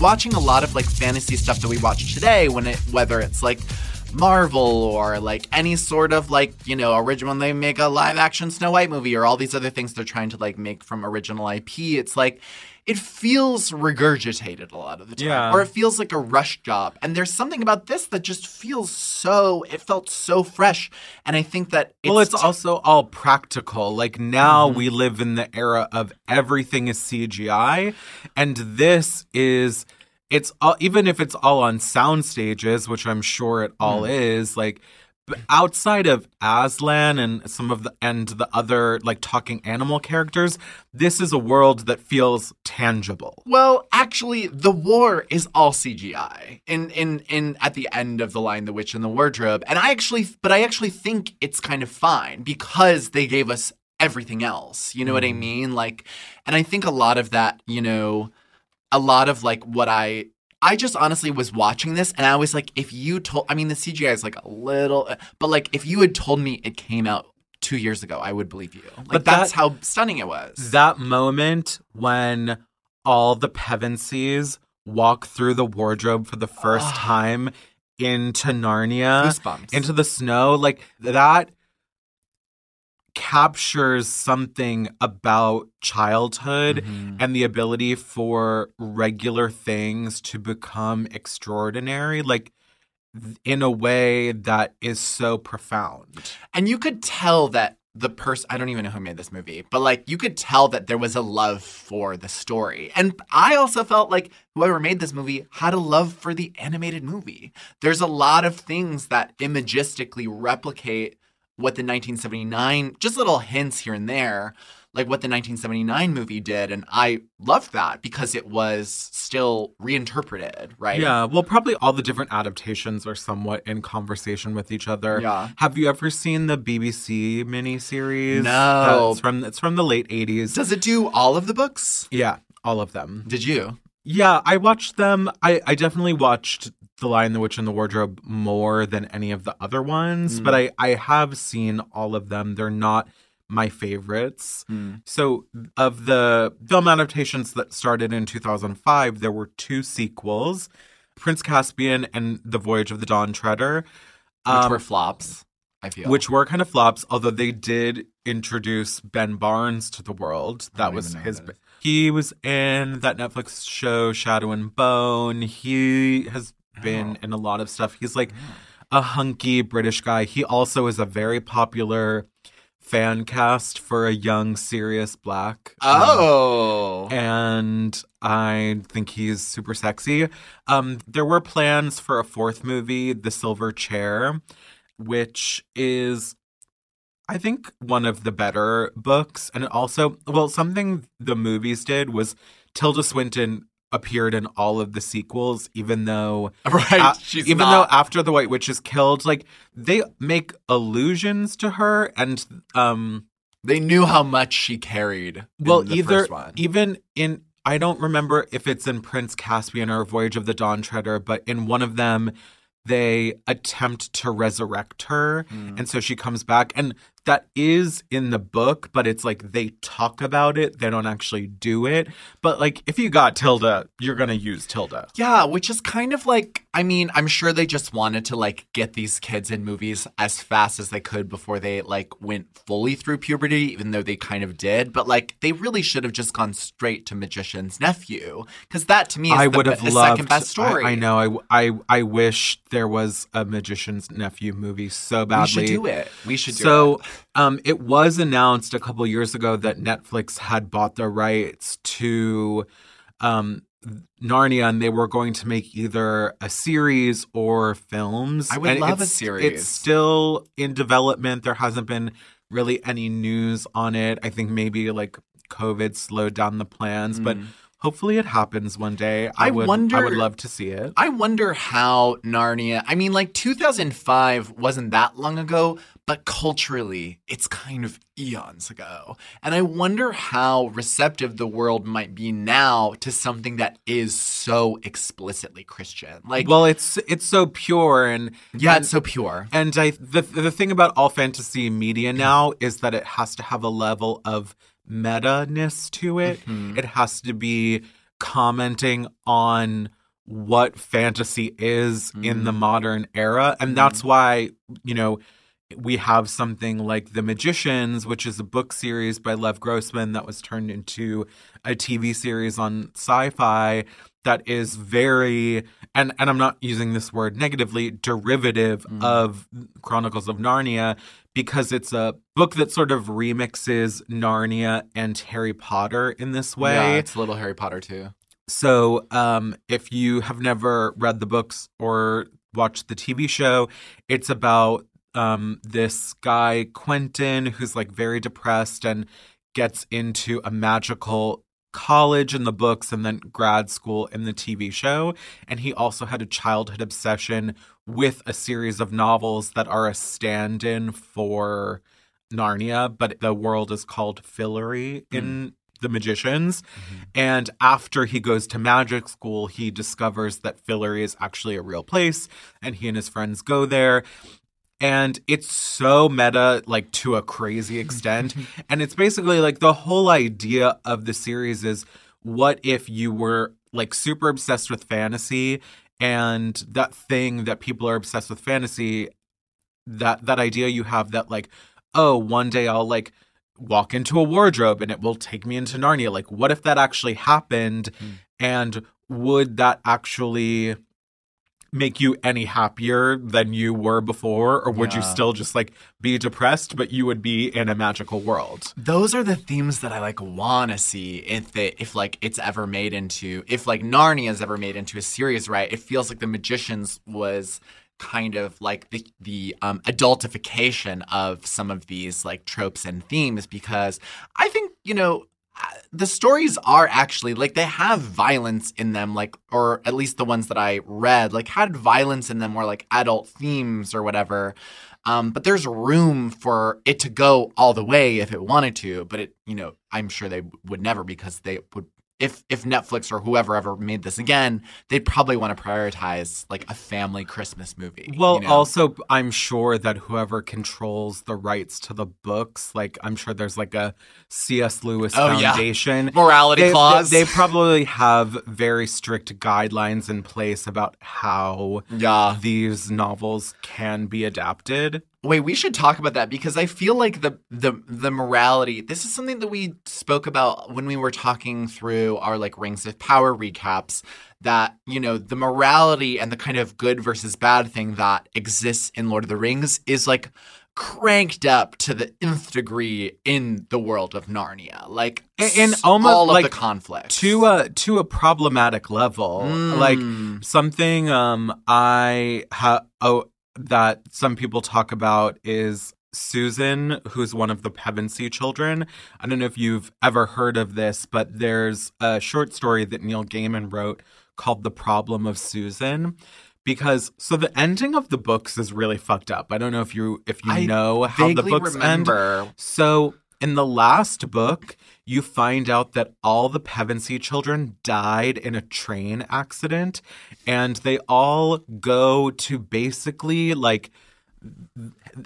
Watching a lot of like fantasy stuff that we watch today when it whether it's like Marvel or like any sort of like, you know, original they make a live action Snow White movie or all these other things they're trying to like make from original IP, it's like it feels regurgitated a lot of the time. Yeah. Or it feels like a rush job. And there's something about this that just feels so it felt so fresh. And I think that it's well, it's also all practical. Like now Mm-hmm. we live in the era of everything is CGI, and this is it's all, even if it's all on sound stages, which I'm sure it all Mm. is. Like outside of Aslan and some of the and the other like talking animal characters, this is a world that feels tangible. Well, actually, the war is all CGI. In in in at the end of the line, "The Witch in the Wardrobe," and I actually, but I actually think it's kind of fine because they gave us everything else. You know what I mm. mean? Like, and I think a lot of that, you know, a lot of like what I. I just honestly was watching this and I was like, if you told, I mean, the CGI is like a little, but like, if you had told me it came out two years ago, I would believe you. Like, But that's that- how stunning it was. That moment when all the Pevensies walk through the wardrobe for the first *gasps* time into Narnia, Goosebumps. into the snow, like that captures something about childhood Mm-hmm. and the ability for regular things to become extraordinary like in a way that is so profound. And you could tell that the person, I don't even know who made this movie, but like you could tell that there was a love for the story. And I also felt like whoever made this movie had a love for the animated movie. There's a lot of things that imagistically replicate what the 1979, just little hints here and there, like what the 1979 movie did. And I loved that because it was still reinterpreted, right? Yeah, well, probably all the different adaptations are somewhat in conversation with each other. Yeah. Have you ever seen the BBC miniseries? No. it's from it's from the late '80s. Does it do all of the books? Yeah, all of them. Did you? Yeah, I watched them. I I definitely watched The Lion, the Witch, and the Wardrobe more than any of the other ones, Mm. but I I have seen all of them. They're not my favorites. Mm. So, of the film adaptations that started in 2005, there were two sequels Prince Caspian and The Voyage of the Dawn Treader. Which um, were flops, I feel. Which were kind of flops, although they did introduce Ben Barnes to the world. That was his. that He was in that Netflix show Shadow and Bone. He has been in a lot of stuff. He's like a hunky British guy. He also is a very popular fan cast for a young Sirius Black. Um, Oh. and I think he's super sexy. Um, there were plans for a fourth movie, The Silver Chair, which is, I think, one of the better books. And also, well, something the movies did was Tilda Swinton appeared in all of the sequels, even though *laughs* Right, she's even not. though after the White Witch is killed, like they make allusions to her, and um, they knew how much she carried. well, in the either first one. even in I don't remember if it's in Prince Caspian or Voyage of the Dawn Treader, but in one of them they attempt to resurrect her Hmm. and so she comes back and that is in the book but it's like they talk about it they don't actually do it. But like if you got tilda you're gonna use tilda. Yeah, which is kind of like I mean, I'm sure they just wanted to like get these kids in movies as fast as they could before they like went fully through puberty, even though they kind of did. But like they really should have just gone straight to Magician's Nephew. Because that to me is I the, would have loved. second best story. I, I know. I, I I wish there was a magician's nephew movie so badly. We should do it. We should do so, it. um, it was announced a couple years ago that Netflix had bought the rights to, um, Narnia, and they were going to make either a series or films. I would And love a series. It's still in development. There hasn't been really any news on it. I think maybe like COVID slowed down the plans, but hopefully it happens one day. I, Mm. I would. I would love to see it. I wonder how Narnia. I mean, like 2005 wasn't that long ago, but culturally, it's kind of eons ago. And I wonder how receptive the world might be now to something that is so explicitly Christian. Like, well, it's it's so pure and yeah, and, it's so pure. And I the the thing about all fantasy media now is that it has to have a level of meta ness to it. Mhm. It has to be commenting on what fantasy is in the Mm. modern era. And that's why, you know, we have something like The Magicians, which is a book series by Lev Grossman that was turned into a TV series on Syfy that is very, and, and I'm not using this word negatively, derivative of Chronicles of Narnia because it's a book that sort of remixes Narnia and Harry Potter in this way. Yeah, it's a little Harry Potter too. So, um, if you have never read the books or watched the TV show, it's about um, this guy, Quentin, who's like very depressed and gets into a magical college in the books and then grad school in the TV show. And he also had a childhood obsession with a series of novels that are a stand in for Narnia, but the world is called Fillory in The Magicians. And after he goes to magic school, he discovers that Fillory is actually a real place, and he and his friends go there. And it's so meta, like to a crazy extent. *laughs* and it's basically like the whole idea of the series is what if you were like super obsessed with fantasy and that thing that people are obsessed with fantasy that that idea you have that like oh one day i'll like walk into a wardrobe and it will take me into narnia. Like what if that actually happened? Hmm. And would that actually make you any happier than you were before? Or would you still just like be depressed but you would be in a magical world? Those are the themes that I like want to see if they, if like it's ever made into if like Narnia is ever made into a series, right? It feels like The Magicians was kind of like the the um, adultification of some of these like tropes and themes because I think you know the stories are actually like they have violence in them like or at least the ones that i read like had violence in them or like adult themes or whatever. Um, but there's room for it to go all the way if it wanted to but it you know i'm sure they would never because they would if if netflix or whoever ever made this again they'd probably want to prioritize like a family christmas movie Well, you know? also, I'm sure that whoever controls the rights to the books, like I'm sure there's like a C.S. Lewis Oh, yeah. Foundation Morality They- they- clause. They, probably have very strict guidelines in place about how yeah. these novels can be adapted. Wait, we should talk about that because I feel like the the the morality. This is something that we spoke about when we were talking through our like Rings of Power recaps. That you know the morality and the kind of good versus bad thing that exists in Lord of the Rings is like cranked up to the nth degree in the world of Narnia. Like in almost all of like the conflict to a to a problematic level, Mm. like something um I ha oh that some people talk about is Susan, who's one of the Pevensie children. I don't know if you've ever heard of this, but there's a short story that Neil Gaiman wrote called "The Problem of Susan." Because so the ending of the books is really fucked up. I don't know if you if you I know how the books remember. end. So in the last book, you find out that all the Pevensie children died in a train accident, and they all go to basically like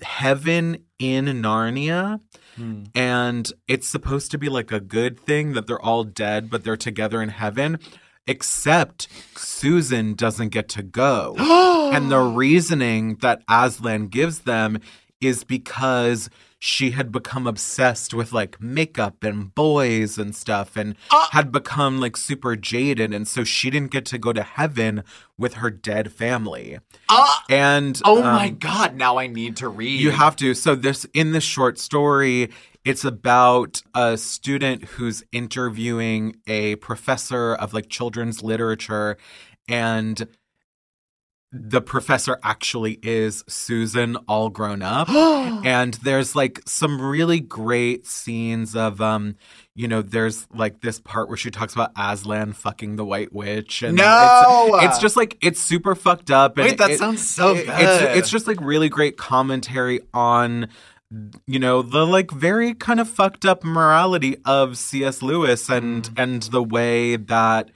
heaven in Narnia. Hmm. And it's supposed to be like a good thing that they're all dead, but they're together in heaven. Except Susan doesn't get to go. *gasps* and the reasoning that Aslan gives them is because she had become obsessed with like makeup and boys and stuff and had become like super jaded. And so she didn't get to go to heaven with her dead family. and oh my um, god! Now I need to read. you have to. So this in this short story, it's about a student who's interviewing a professor of like children's literature and the professor actually is Susan all grown up. *gasps* and there's like some really great scenes of um you know, there's like this part where she talks about Aslan fucking the White Witch, and No! it's, it's just like it's super fucked up. And Wait, that it- sounds so it-. It's, it's just like really great commentary on, you know, the like very kind of fucked up morality of C.S. Lewis and Mm. and the way that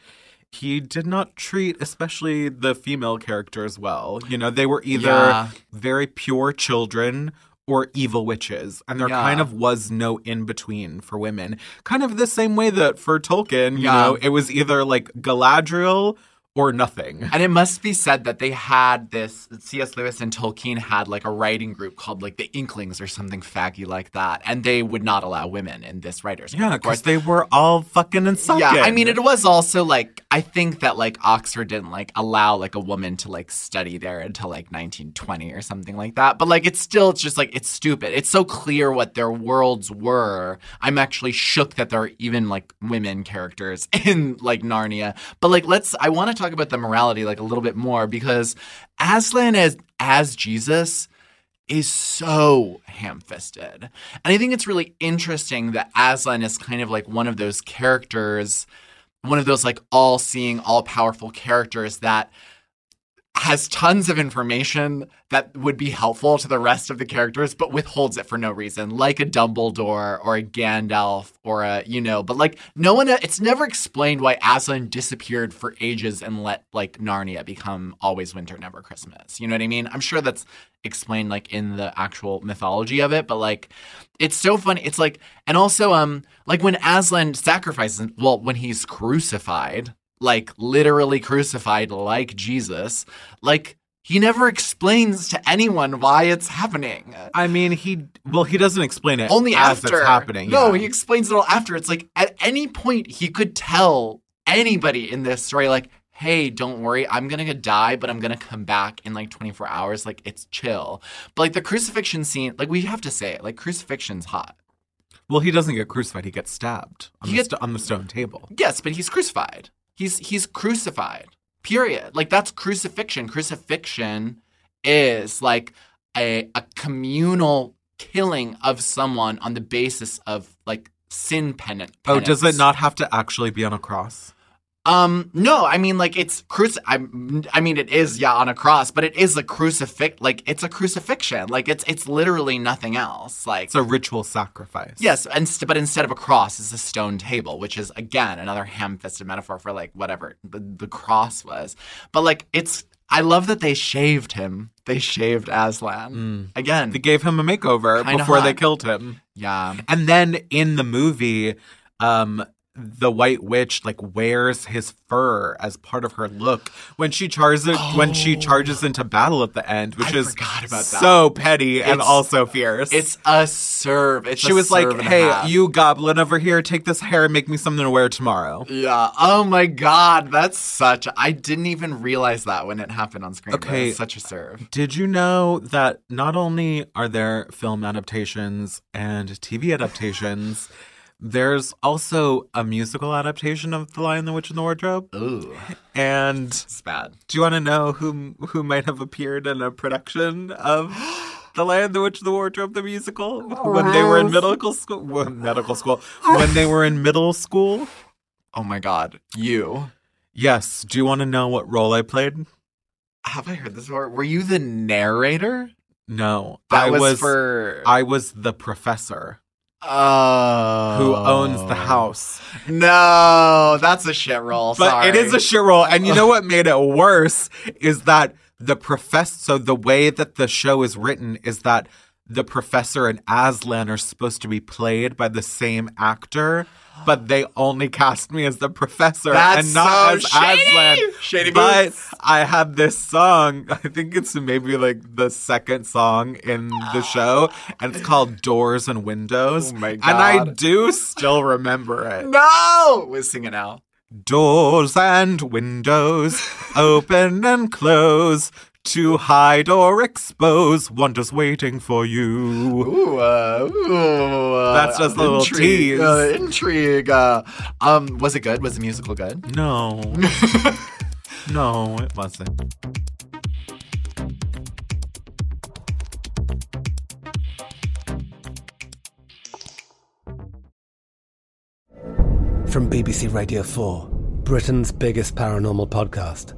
he did not treat especially the female characters well. You know, they were either Yeah. very pure children or evil witches, and there Yeah. kind of was no in between for women. Kind of the same way that for Tolkien, you Yeah. know, it was either like Galadriel or nothing. *laughs* And it must be said that they had this C.S. Lewis and Tolkien had like a writing group called like the Inklings or something faggy like that, and they would not allow women in this writers. group, Yeah, of course. they were all fucking and sucking. Yeah, I mean, it was also like I think that like Oxford didn't like allow like a woman to like study there until like 1920 or something like that. But like it's still it's just like it's stupid. It's so clear what their worlds were. I'm actually shook that there are even like women characters *laughs* in like Narnia. But like let's I want to talk about the morality like a little bit more because Aslan as as Jesus is so ham fisted. And I think it's really interesting that Aslan is kind of like one of those characters, one of those like all seeing, all powerful characters that has tons of information that would be helpful to the rest of the characters, but withholds it for no reason, like a Dumbledore or a Gandalf or a, you know, but like no one, it's never explained why Aslan disappeared for ages and let like Narnia become always winter, never Christmas. You know what I mean? I'm sure that's explained like in the actual mythology of it, but like it's so funny. It's like, and also, um, like when Aslan sacrifices, well, when he's crucified, like literally crucified like Jesus, like he never explains to anyone why it's happening. I mean, he well, he doesn't explain it Only after it's happening. No, yeah. he explains it all after. It's like at any point he could tell anybody in this story, like, hey, don't worry, I'm gonna die, but I'm gonna come back in like 24 hours. Like it's chill. But like the crucifixion scene, like we have to say it, like crucifixion's hot. Well, he doesn't get crucified; he gets stabbed on, He the, get- st- on the stone table. Yes, but he's crucified. He's he's crucified. Period. Like that's crucifixion. Crucifixion is like a a communal killing of someone on the basis of like sin penance. Oh, does it not have to actually be on a cross? Um, no, I mean like it's cruci. I, I mean it is yeah on a cross, but it is a crucifix. Like it's a crucifixion. Like it's it's literally nothing else. Like It's a ritual sacrifice. Yes, and st- but instead of a cross, it's a stone table, which is again another ham-fisted metaphor for like whatever the, the cross was. But like it's, I love that they shaved him. They shaved Aslan again. They gave him a makeover Kinda before they killed him. Yeah. And then in the movie, um, the White Witch like wears his fur as part of her look when she charges when she oh. charges into battle at the end, which I is about that. so petty and also fierce. It's a serve. It's she a was like, "Hey, you goblin over here, take this hair and make me something to wear tomorrow." Yeah. Oh my God, that's such. I didn't even realize that when it happened on screen. Okay. it's such a serve. Did you know that not only are there film adaptations and TV adaptations, there's also a musical adaptation of The Lion, the Witch, and the Wardrobe? Ooh. And it's bad. Do you want to know who who might have appeared in a production of *gasps* The Lion, the Witch, and the Wardrobe, the musical, oh, when they were in middle school? Well, medical school. *laughs* When they were in middle school? Oh my God, you. Yes. Do you want to know what role I played? Have I heard this before? Were you the narrator? No, That I was was for- I was the professor Oh. who owns the oh. house. No, that's a shit roll. But Sorry. it is a shit roll, and you know *laughs* what made it worse is that the professor. So the way that the show is written is that the professor and Aslan are supposed to be played by the same actor, but they only cast me as the professor That's and not so as shady! Aslan. Shady but boots. I had this song. *laughs* I think it's maybe like the second song in the show, and it's called "Doors and Windows." Oh my god! And I do still remember it. No! We're singing now. Doors and windows open and close to hide or expose wonders waiting for you. Ooh, uh, ooh uh, that's just a little intrigue, tease. Uh, intrigue. Uh, um, was it good? Was the musical good? No, *laughs* no, it wasn't. From BBC Radio 4, Britain's biggest paranormal podcast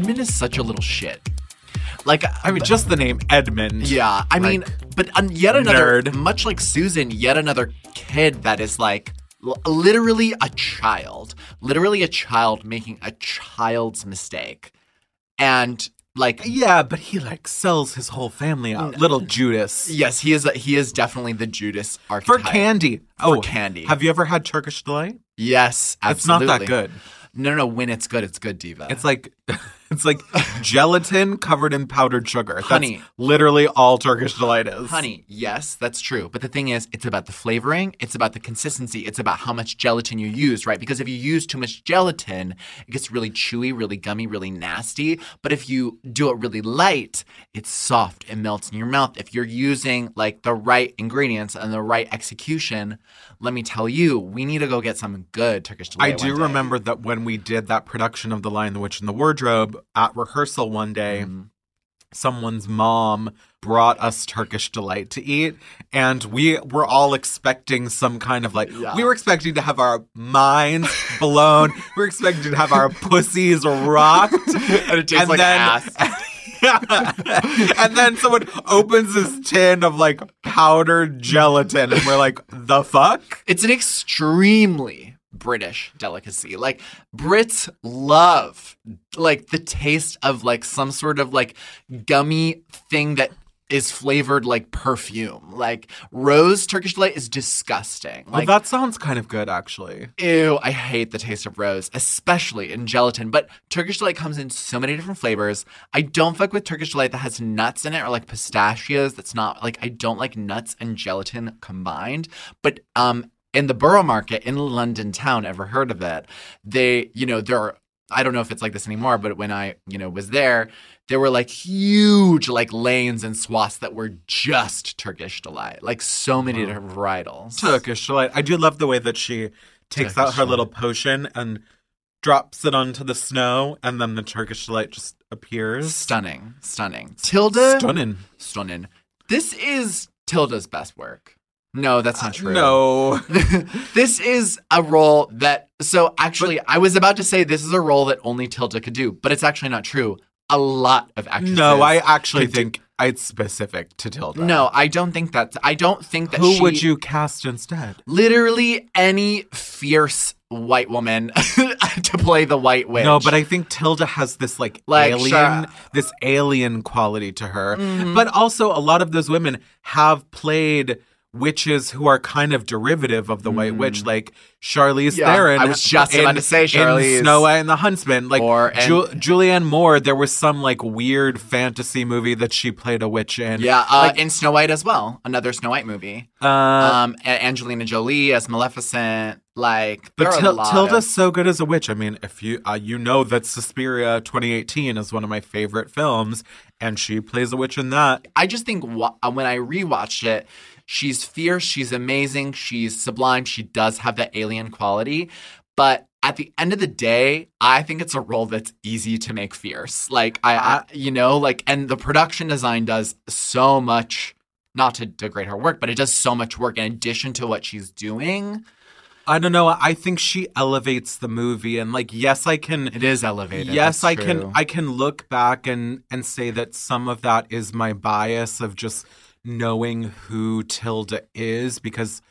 Edmund is such a little shit. Like I mean, just the name Edmund. Yeah, I Like, mean, but um, yet another, nerd. much like Susan, yet another kid that is like l- literally a child, literally a child making a child's mistake, and like Yeah, but he like sells his whole family out. Little Judas. yes, he is. A, he is definitely the Judas archetype For candy. For oh, candy. Have you ever had Turkish delight? yes, absolutely. It's not that good. No, no, no. When it's good, it's good, diva. It's like *laughs* it's like gelatin covered in powdered sugar. That's Honey. literally all Turkish delight is. Honey, yes, that's true. But the thing is, it's about the flavoring, it's about the consistency, it's about how much gelatin you use, right? Because if you use too much gelatin, it gets really chewy, really gummy, really nasty. But if you do it really light, it's soft, it melts in your mouth. If you're using like the right ingredients and the right execution, let me tell you, we need to go get some good Turkish delight. I do remember that when we did that production of The Lion, the Witch, and the Wardrobe at rehearsal one day, Mm-hmm. someone's mom brought us Turkish delight to eat, and we were all expecting some kind of like Yeah. we were expecting to have our minds blown. *laughs* we were expecting to have our pussies rocked, *laughs* And it tastes and like then- ass. *laughs* and then someone opens this tin of like powdered gelatin, and we're like, "The fuck." It's an extremely British delicacy. Like Brits love like the taste of like some sort of like gummy thing that is flavored like perfume. Like rose Turkish delight is disgusting. Well, Like that sounds kind of good, actually. Ew, I hate the taste of rose, especially in gelatin. But Turkish delight comes in so many different flavors. I don't fuck with Turkish delight that has nuts in it or like pistachios. That's not like I don't like nuts and gelatin combined. But um, in the Borough Market in London town, ever heard of that. They, you know, there are. I don't know if it's like this anymore, but when I, you know, was there, there were like huge like lanes and swaths that were just Turkish delight, like so many different varietals. Turkish delight. I do love the way that she takes out Turkish her little potion and drops it onto the snow, and then the Turkish delight just appears. Stunning, stunning. Tilda, Stunning. stunning. This is Tilda's best work. No, that's not true. No. *laughs* this is a role that. So actually, I was about to say this is a role that only Tilda could do, but it's actually not true. A lot of actresses. No, I actually could do- think it's specific to Tilda. No, I don't think that's. I don't think that. Who she- would you cast instead? Literally any fierce white woman *laughs* to play the white witch. No, but I think Tilda has this like, Like, alien, sure. this alien quality to her. Mhm. But also, a lot of those women have played witches who are kind of derivative of the White Witch, like Charlize. Yeah, Theron. I was just in- about to say in Snow White and the Huntsman. Like Or- and- Ju- Julianne Moore, there was some like weird fantasy movie that she played a witch in. Yeah, uh, Like, in Snow White as well. Another Snow White movie. uh, um, Angelina Jolie as Maleficent. Like, But Til- Tilda's of- so good as a witch. I mean, if you uh, you know that Suspiria 2018 is one of my favorite films, and she plays a witch in that. I just think wa- when I rewatched it, she's fierce, she's amazing, she's sublime, she does have that alien quality. But at the end of the day, I think it's a role that's easy to make fierce. Like I, I you know, like and the production design does so much not to degrade her work, but it does so much work in addition to what she's doing. I don't know. I think she elevates the movie, and like, yes, I can. It is elevated. Yes, I true. can. I can look back and and say that some of that is my bias of just knowing who Tilda is because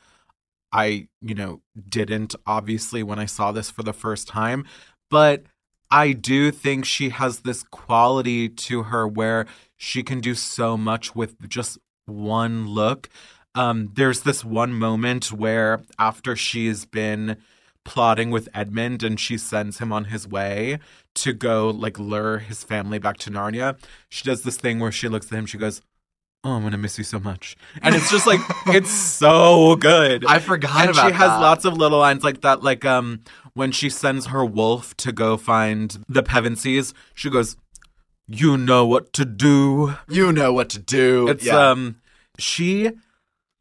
I, you know, didn't obviously when I saw this for the first time, but I do think she has this quality to her where she can do so much with just one look. Um, there's this one moment where after she's been plotting with Edmund and she sends him on his way to go like lure his family back to Narnia, she does this thing where she looks at him, she goes, Oh, I'm gonna miss you so much. And it's just like *laughs* it's so good. I forgot and about she has that. lots of little lines like that, like um when she sends her wolf to go find the Pevensies, she goes, You know what to do. You know what to do. It's Yeah. um she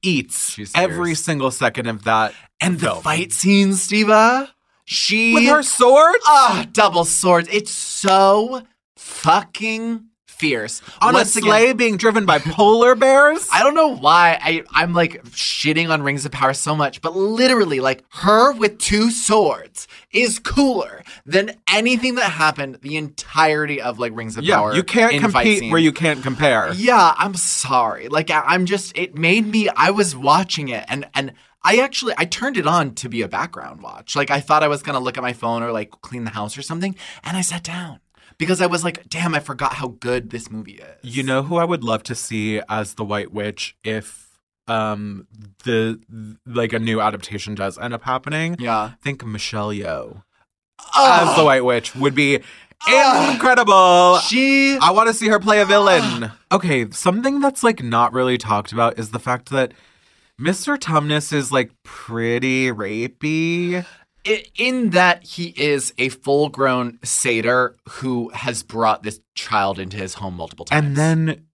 eats She's every fierce. single second of that. And the fight scenes, Steva. She with her sword Ah, double swords. It's so fucking fierce. on Once a again- sleigh being driven by polar bears. *laughs* I don't know why I, I'm like shitting on Rings of Power so much, but literally, like her with two swords is cooler than anything that happened the entirety of like Rings of yeah, Power. you can't compete where you can't compare. Yeah, I'm sorry. Like I, I'm just. It made me. I was watching it, and and I actually I turned it on to be a background watch. Like I thought I was gonna look at my phone or like clean the house or something, and I sat down because I was like, damn, I forgot how good this movie is. You know who I would love to see as the White Witch if um the like a new adaptation does end up happening? Yeah. I think Michelle Yeoh Oh. as the White Witch would be incredible. She I want to see her play a villain. Okay, something that's like not really talked about is the fact that Mr. Tumnus is like pretty rapey. In that he is a full-grown satyr who has brought this child into his home multiple times, and then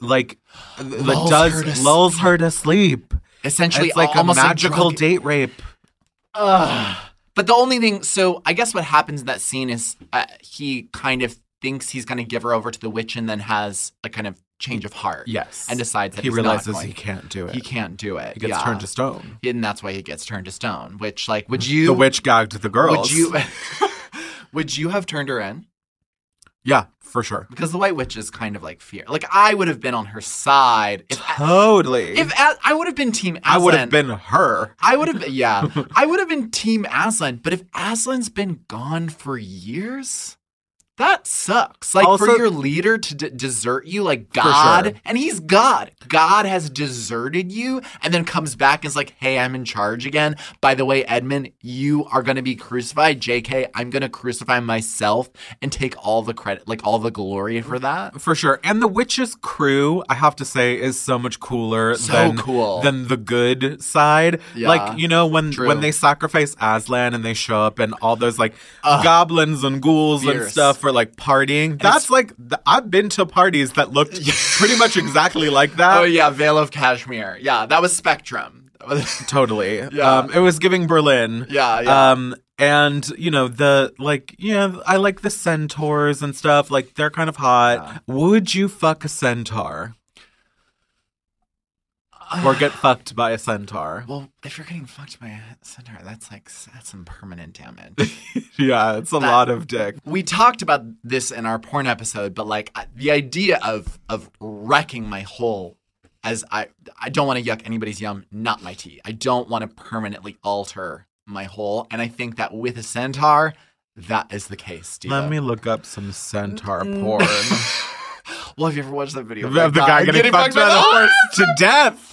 like Lulls does her to lulls her to sleep. essentially It's like almost a magical drug- date rape. Ugh. But the only thing, so I guess what happens in that scene is uh, he kind of thinks he's going to give her over to the witch, and then has a kind of change of heart. Yes. and decides that he realizes going. he can't do it. He can't do it. He gets yeah. turned to stone. and that's why he gets turned to stone. Which, like, would you? the witch gagged the girls. Would you? *laughs* would you have turned her in? Yeah, for sure. Because the White Witch is kind of like fear. Like I would have been on her side if Totally. if I would have been Team Aslan. I would have been her. I would have been, yeah. *laughs* I would have been Team Aslan, but if Aslan's been gone for years, that sucks. Like for your leader to d- desert you, like God, sure. and he's God. God has deserted you, and then comes back and is like, "Hey, I'm in charge again." By the way, Edmund, you are going to be crucified. J.K., I'm going to crucify myself and take all the credit, like all the glory for that. For sure. And the witch's crew, I have to say, is so much cooler So than, cool. than the good side. Yeah. Like, you know, when True. when they sacrifice Aslan and they show up and all those like goblins and ghouls and stuff are like partying. That's like th- I've been to parties that looked *laughs* pretty much exactly like that. Oh yeah, Veil of Cashmere. Yeah, that was Spectrum. *laughs* Totally. Yeah. Um, it was giving Berlin. Yeah, yeah. Um, and you know the like, yeah, I like the centaurs and stuff. Like they're kind of hot. Would you fuck a centaur? Or get fucked by a centaur? *sighs* Well, if you're getting fucked by a centaur, that's like that's some permanent damage. *laughs* yeah, it's a That- lot of dick. we talked about this in our porn episode, but like the idea of of wrecking my whole as I I don't want to yuck anybody's yum, not my tea. I don't want to permanently alter my hole. And I think that with a centaur, that is the case. Diva. Let me look up some centaur porn. *laughs* well, have you ever watched that video of the guy getting, fucked by the horse to death?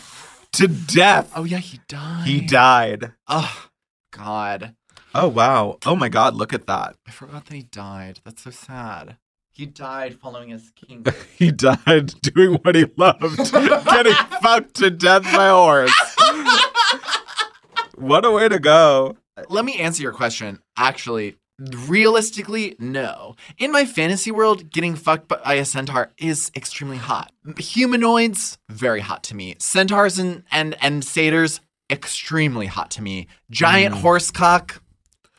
To death. Oh yeah, he died. He died. Oh God. Oh wow. Oh my God. Look at that. I forgot that he died. That's so sad. He died following his king. *laughs* he died doing what he loved, *laughs* getting fucked to death by a horse. *laughs* what a way to go. Let me answer your question. Actually, realistically, no. In my fantasy world, getting fucked by a centaur is extremely hot. Humanoids, very hot to me. Centaurs and and, and satyrs, extremely hot to me. Giant Mm. horse cock,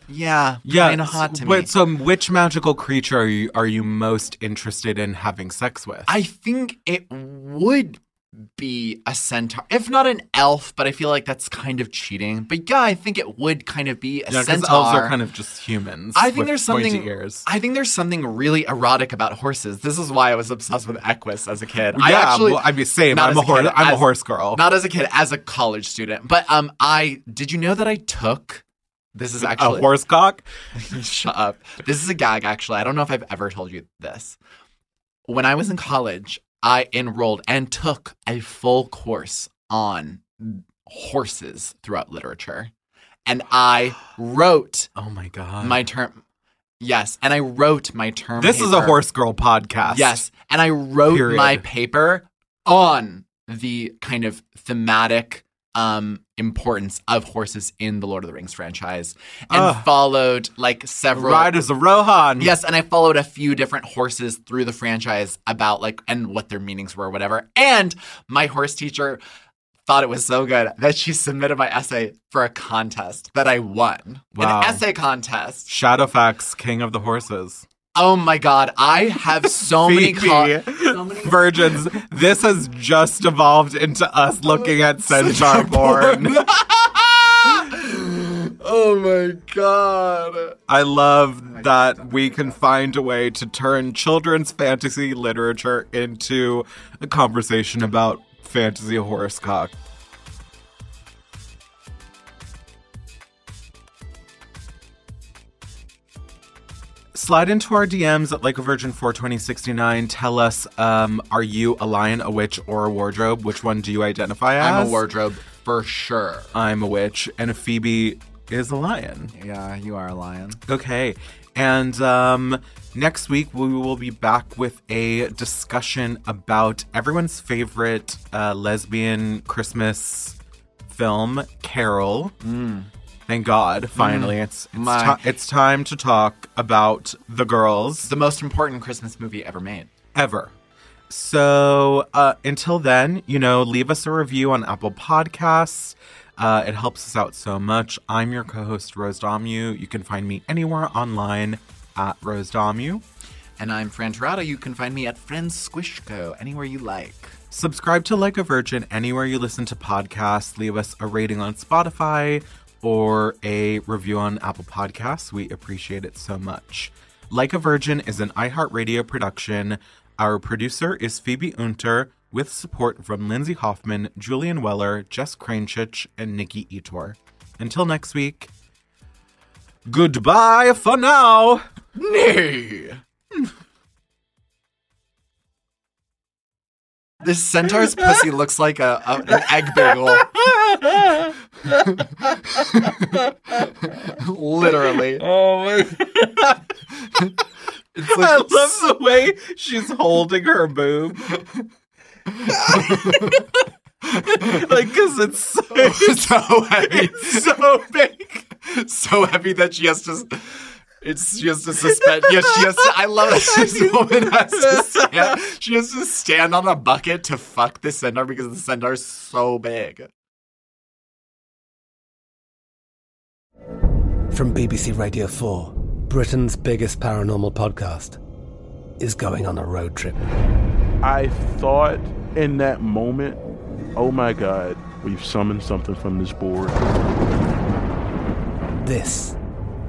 yeah, Yeah. kind of hot to wait, me. so which magical creature are you are you most interested in having sex with? I think it would be a centaur, if not an elf, but I feel like that's kind of cheating. But yeah, I think it would kind of be a yeah, because centaur. elves are kind of just humans. I think there's something. I think there's something really erotic about horses. This is why I was obsessed with Equus as a kid. I Yeah, actually, well, I mean, same. I'm as a hor- kid, I'm a horse girl. Not as a kid, as a college student. But um, I did you know that I took. This is actually a horse cock. *laughs* Shut up. This is a gag, actually. I don't know if I've ever told you this. When I was in college, I enrolled and took a full course on horses throughout literature. And I *gasps* wrote Oh my god. my term. Yes. And I wrote my term. This is a paper. horse girl podcast. Yes. And I wrote Period. my paper on the kind of thematic um importance of horses in the Lord of the Rings franchise and Ugh. followed like several Riders of Rohan. Yes, and I followed a few different horses through the franchise about like and what their meanings were, whatever. And my horse teacher thought it was so good that she submitted my essay for a contest that I won. Wow. An essay contest. Shadowfax, king of the horses. Oh my god, I have so many co- *laughs* Virgins, this has just evolved into us looking at *laughs* centaur porn. *laughs* oh my god. I love oh that we can find a way to turn children's fantasy literature into a conversation about fantasy horse cock. Slide into our DMs at like a virgin 42069. Tell us, um, are you a lion, a witch, or a wardrobe? Which one do you identify as? I'm a wardrobe for sure. I'm a witch, and Phoebe is a lion. Yeah, you are a lion. Okay. And um, next week, we will be back with a discussion about everyone's favorite uh, lesbian Christmas film, Carol. Thank God, finally. It's it's, My- ti- it's time to talk about the girls The most important Christmas movie ever made. ever. So uh, until then, you know, leave us a review on Apple Podcasts. Uh, it helps us out so much. I'm your co-host Rose Dommu. You can find me anywhere online at Rose Dommu. And I'm Fran Tirado. You can find me at Fran Squishco, anywhere you like. Subscribe to Like a Virgin anywhere you listen to podcasts. Leave us a rating on Spotify or a review on Apple Podcasts. We appreciate it so much. Like a Virgin is an iHeartRadio production. Our producer is Phoebe Unter with support from Lindsay Hoffman, Julian Weller, Jess Kranchich, and Nikki Ettore. Until next week, goodbye for now. Nay. This centaur's pussy looks like a, a an egg bagel. *laughs* Literally. Oh my *laughs* It's I like love the way she's holding her boob. *laughs* like, cause it's so, so heavy. it's so big. so heavy that she has to. It's she has to suspend. Yeah, she has to. I love that this woman has to stand. She has to stand on a bucket to fuck the centaur because the centaur's so big. From BBC Radio 4, Britain's biggest paranormal podcast is going on a road trip. I thought in that moment, oh my God, we've summoned something from this board. This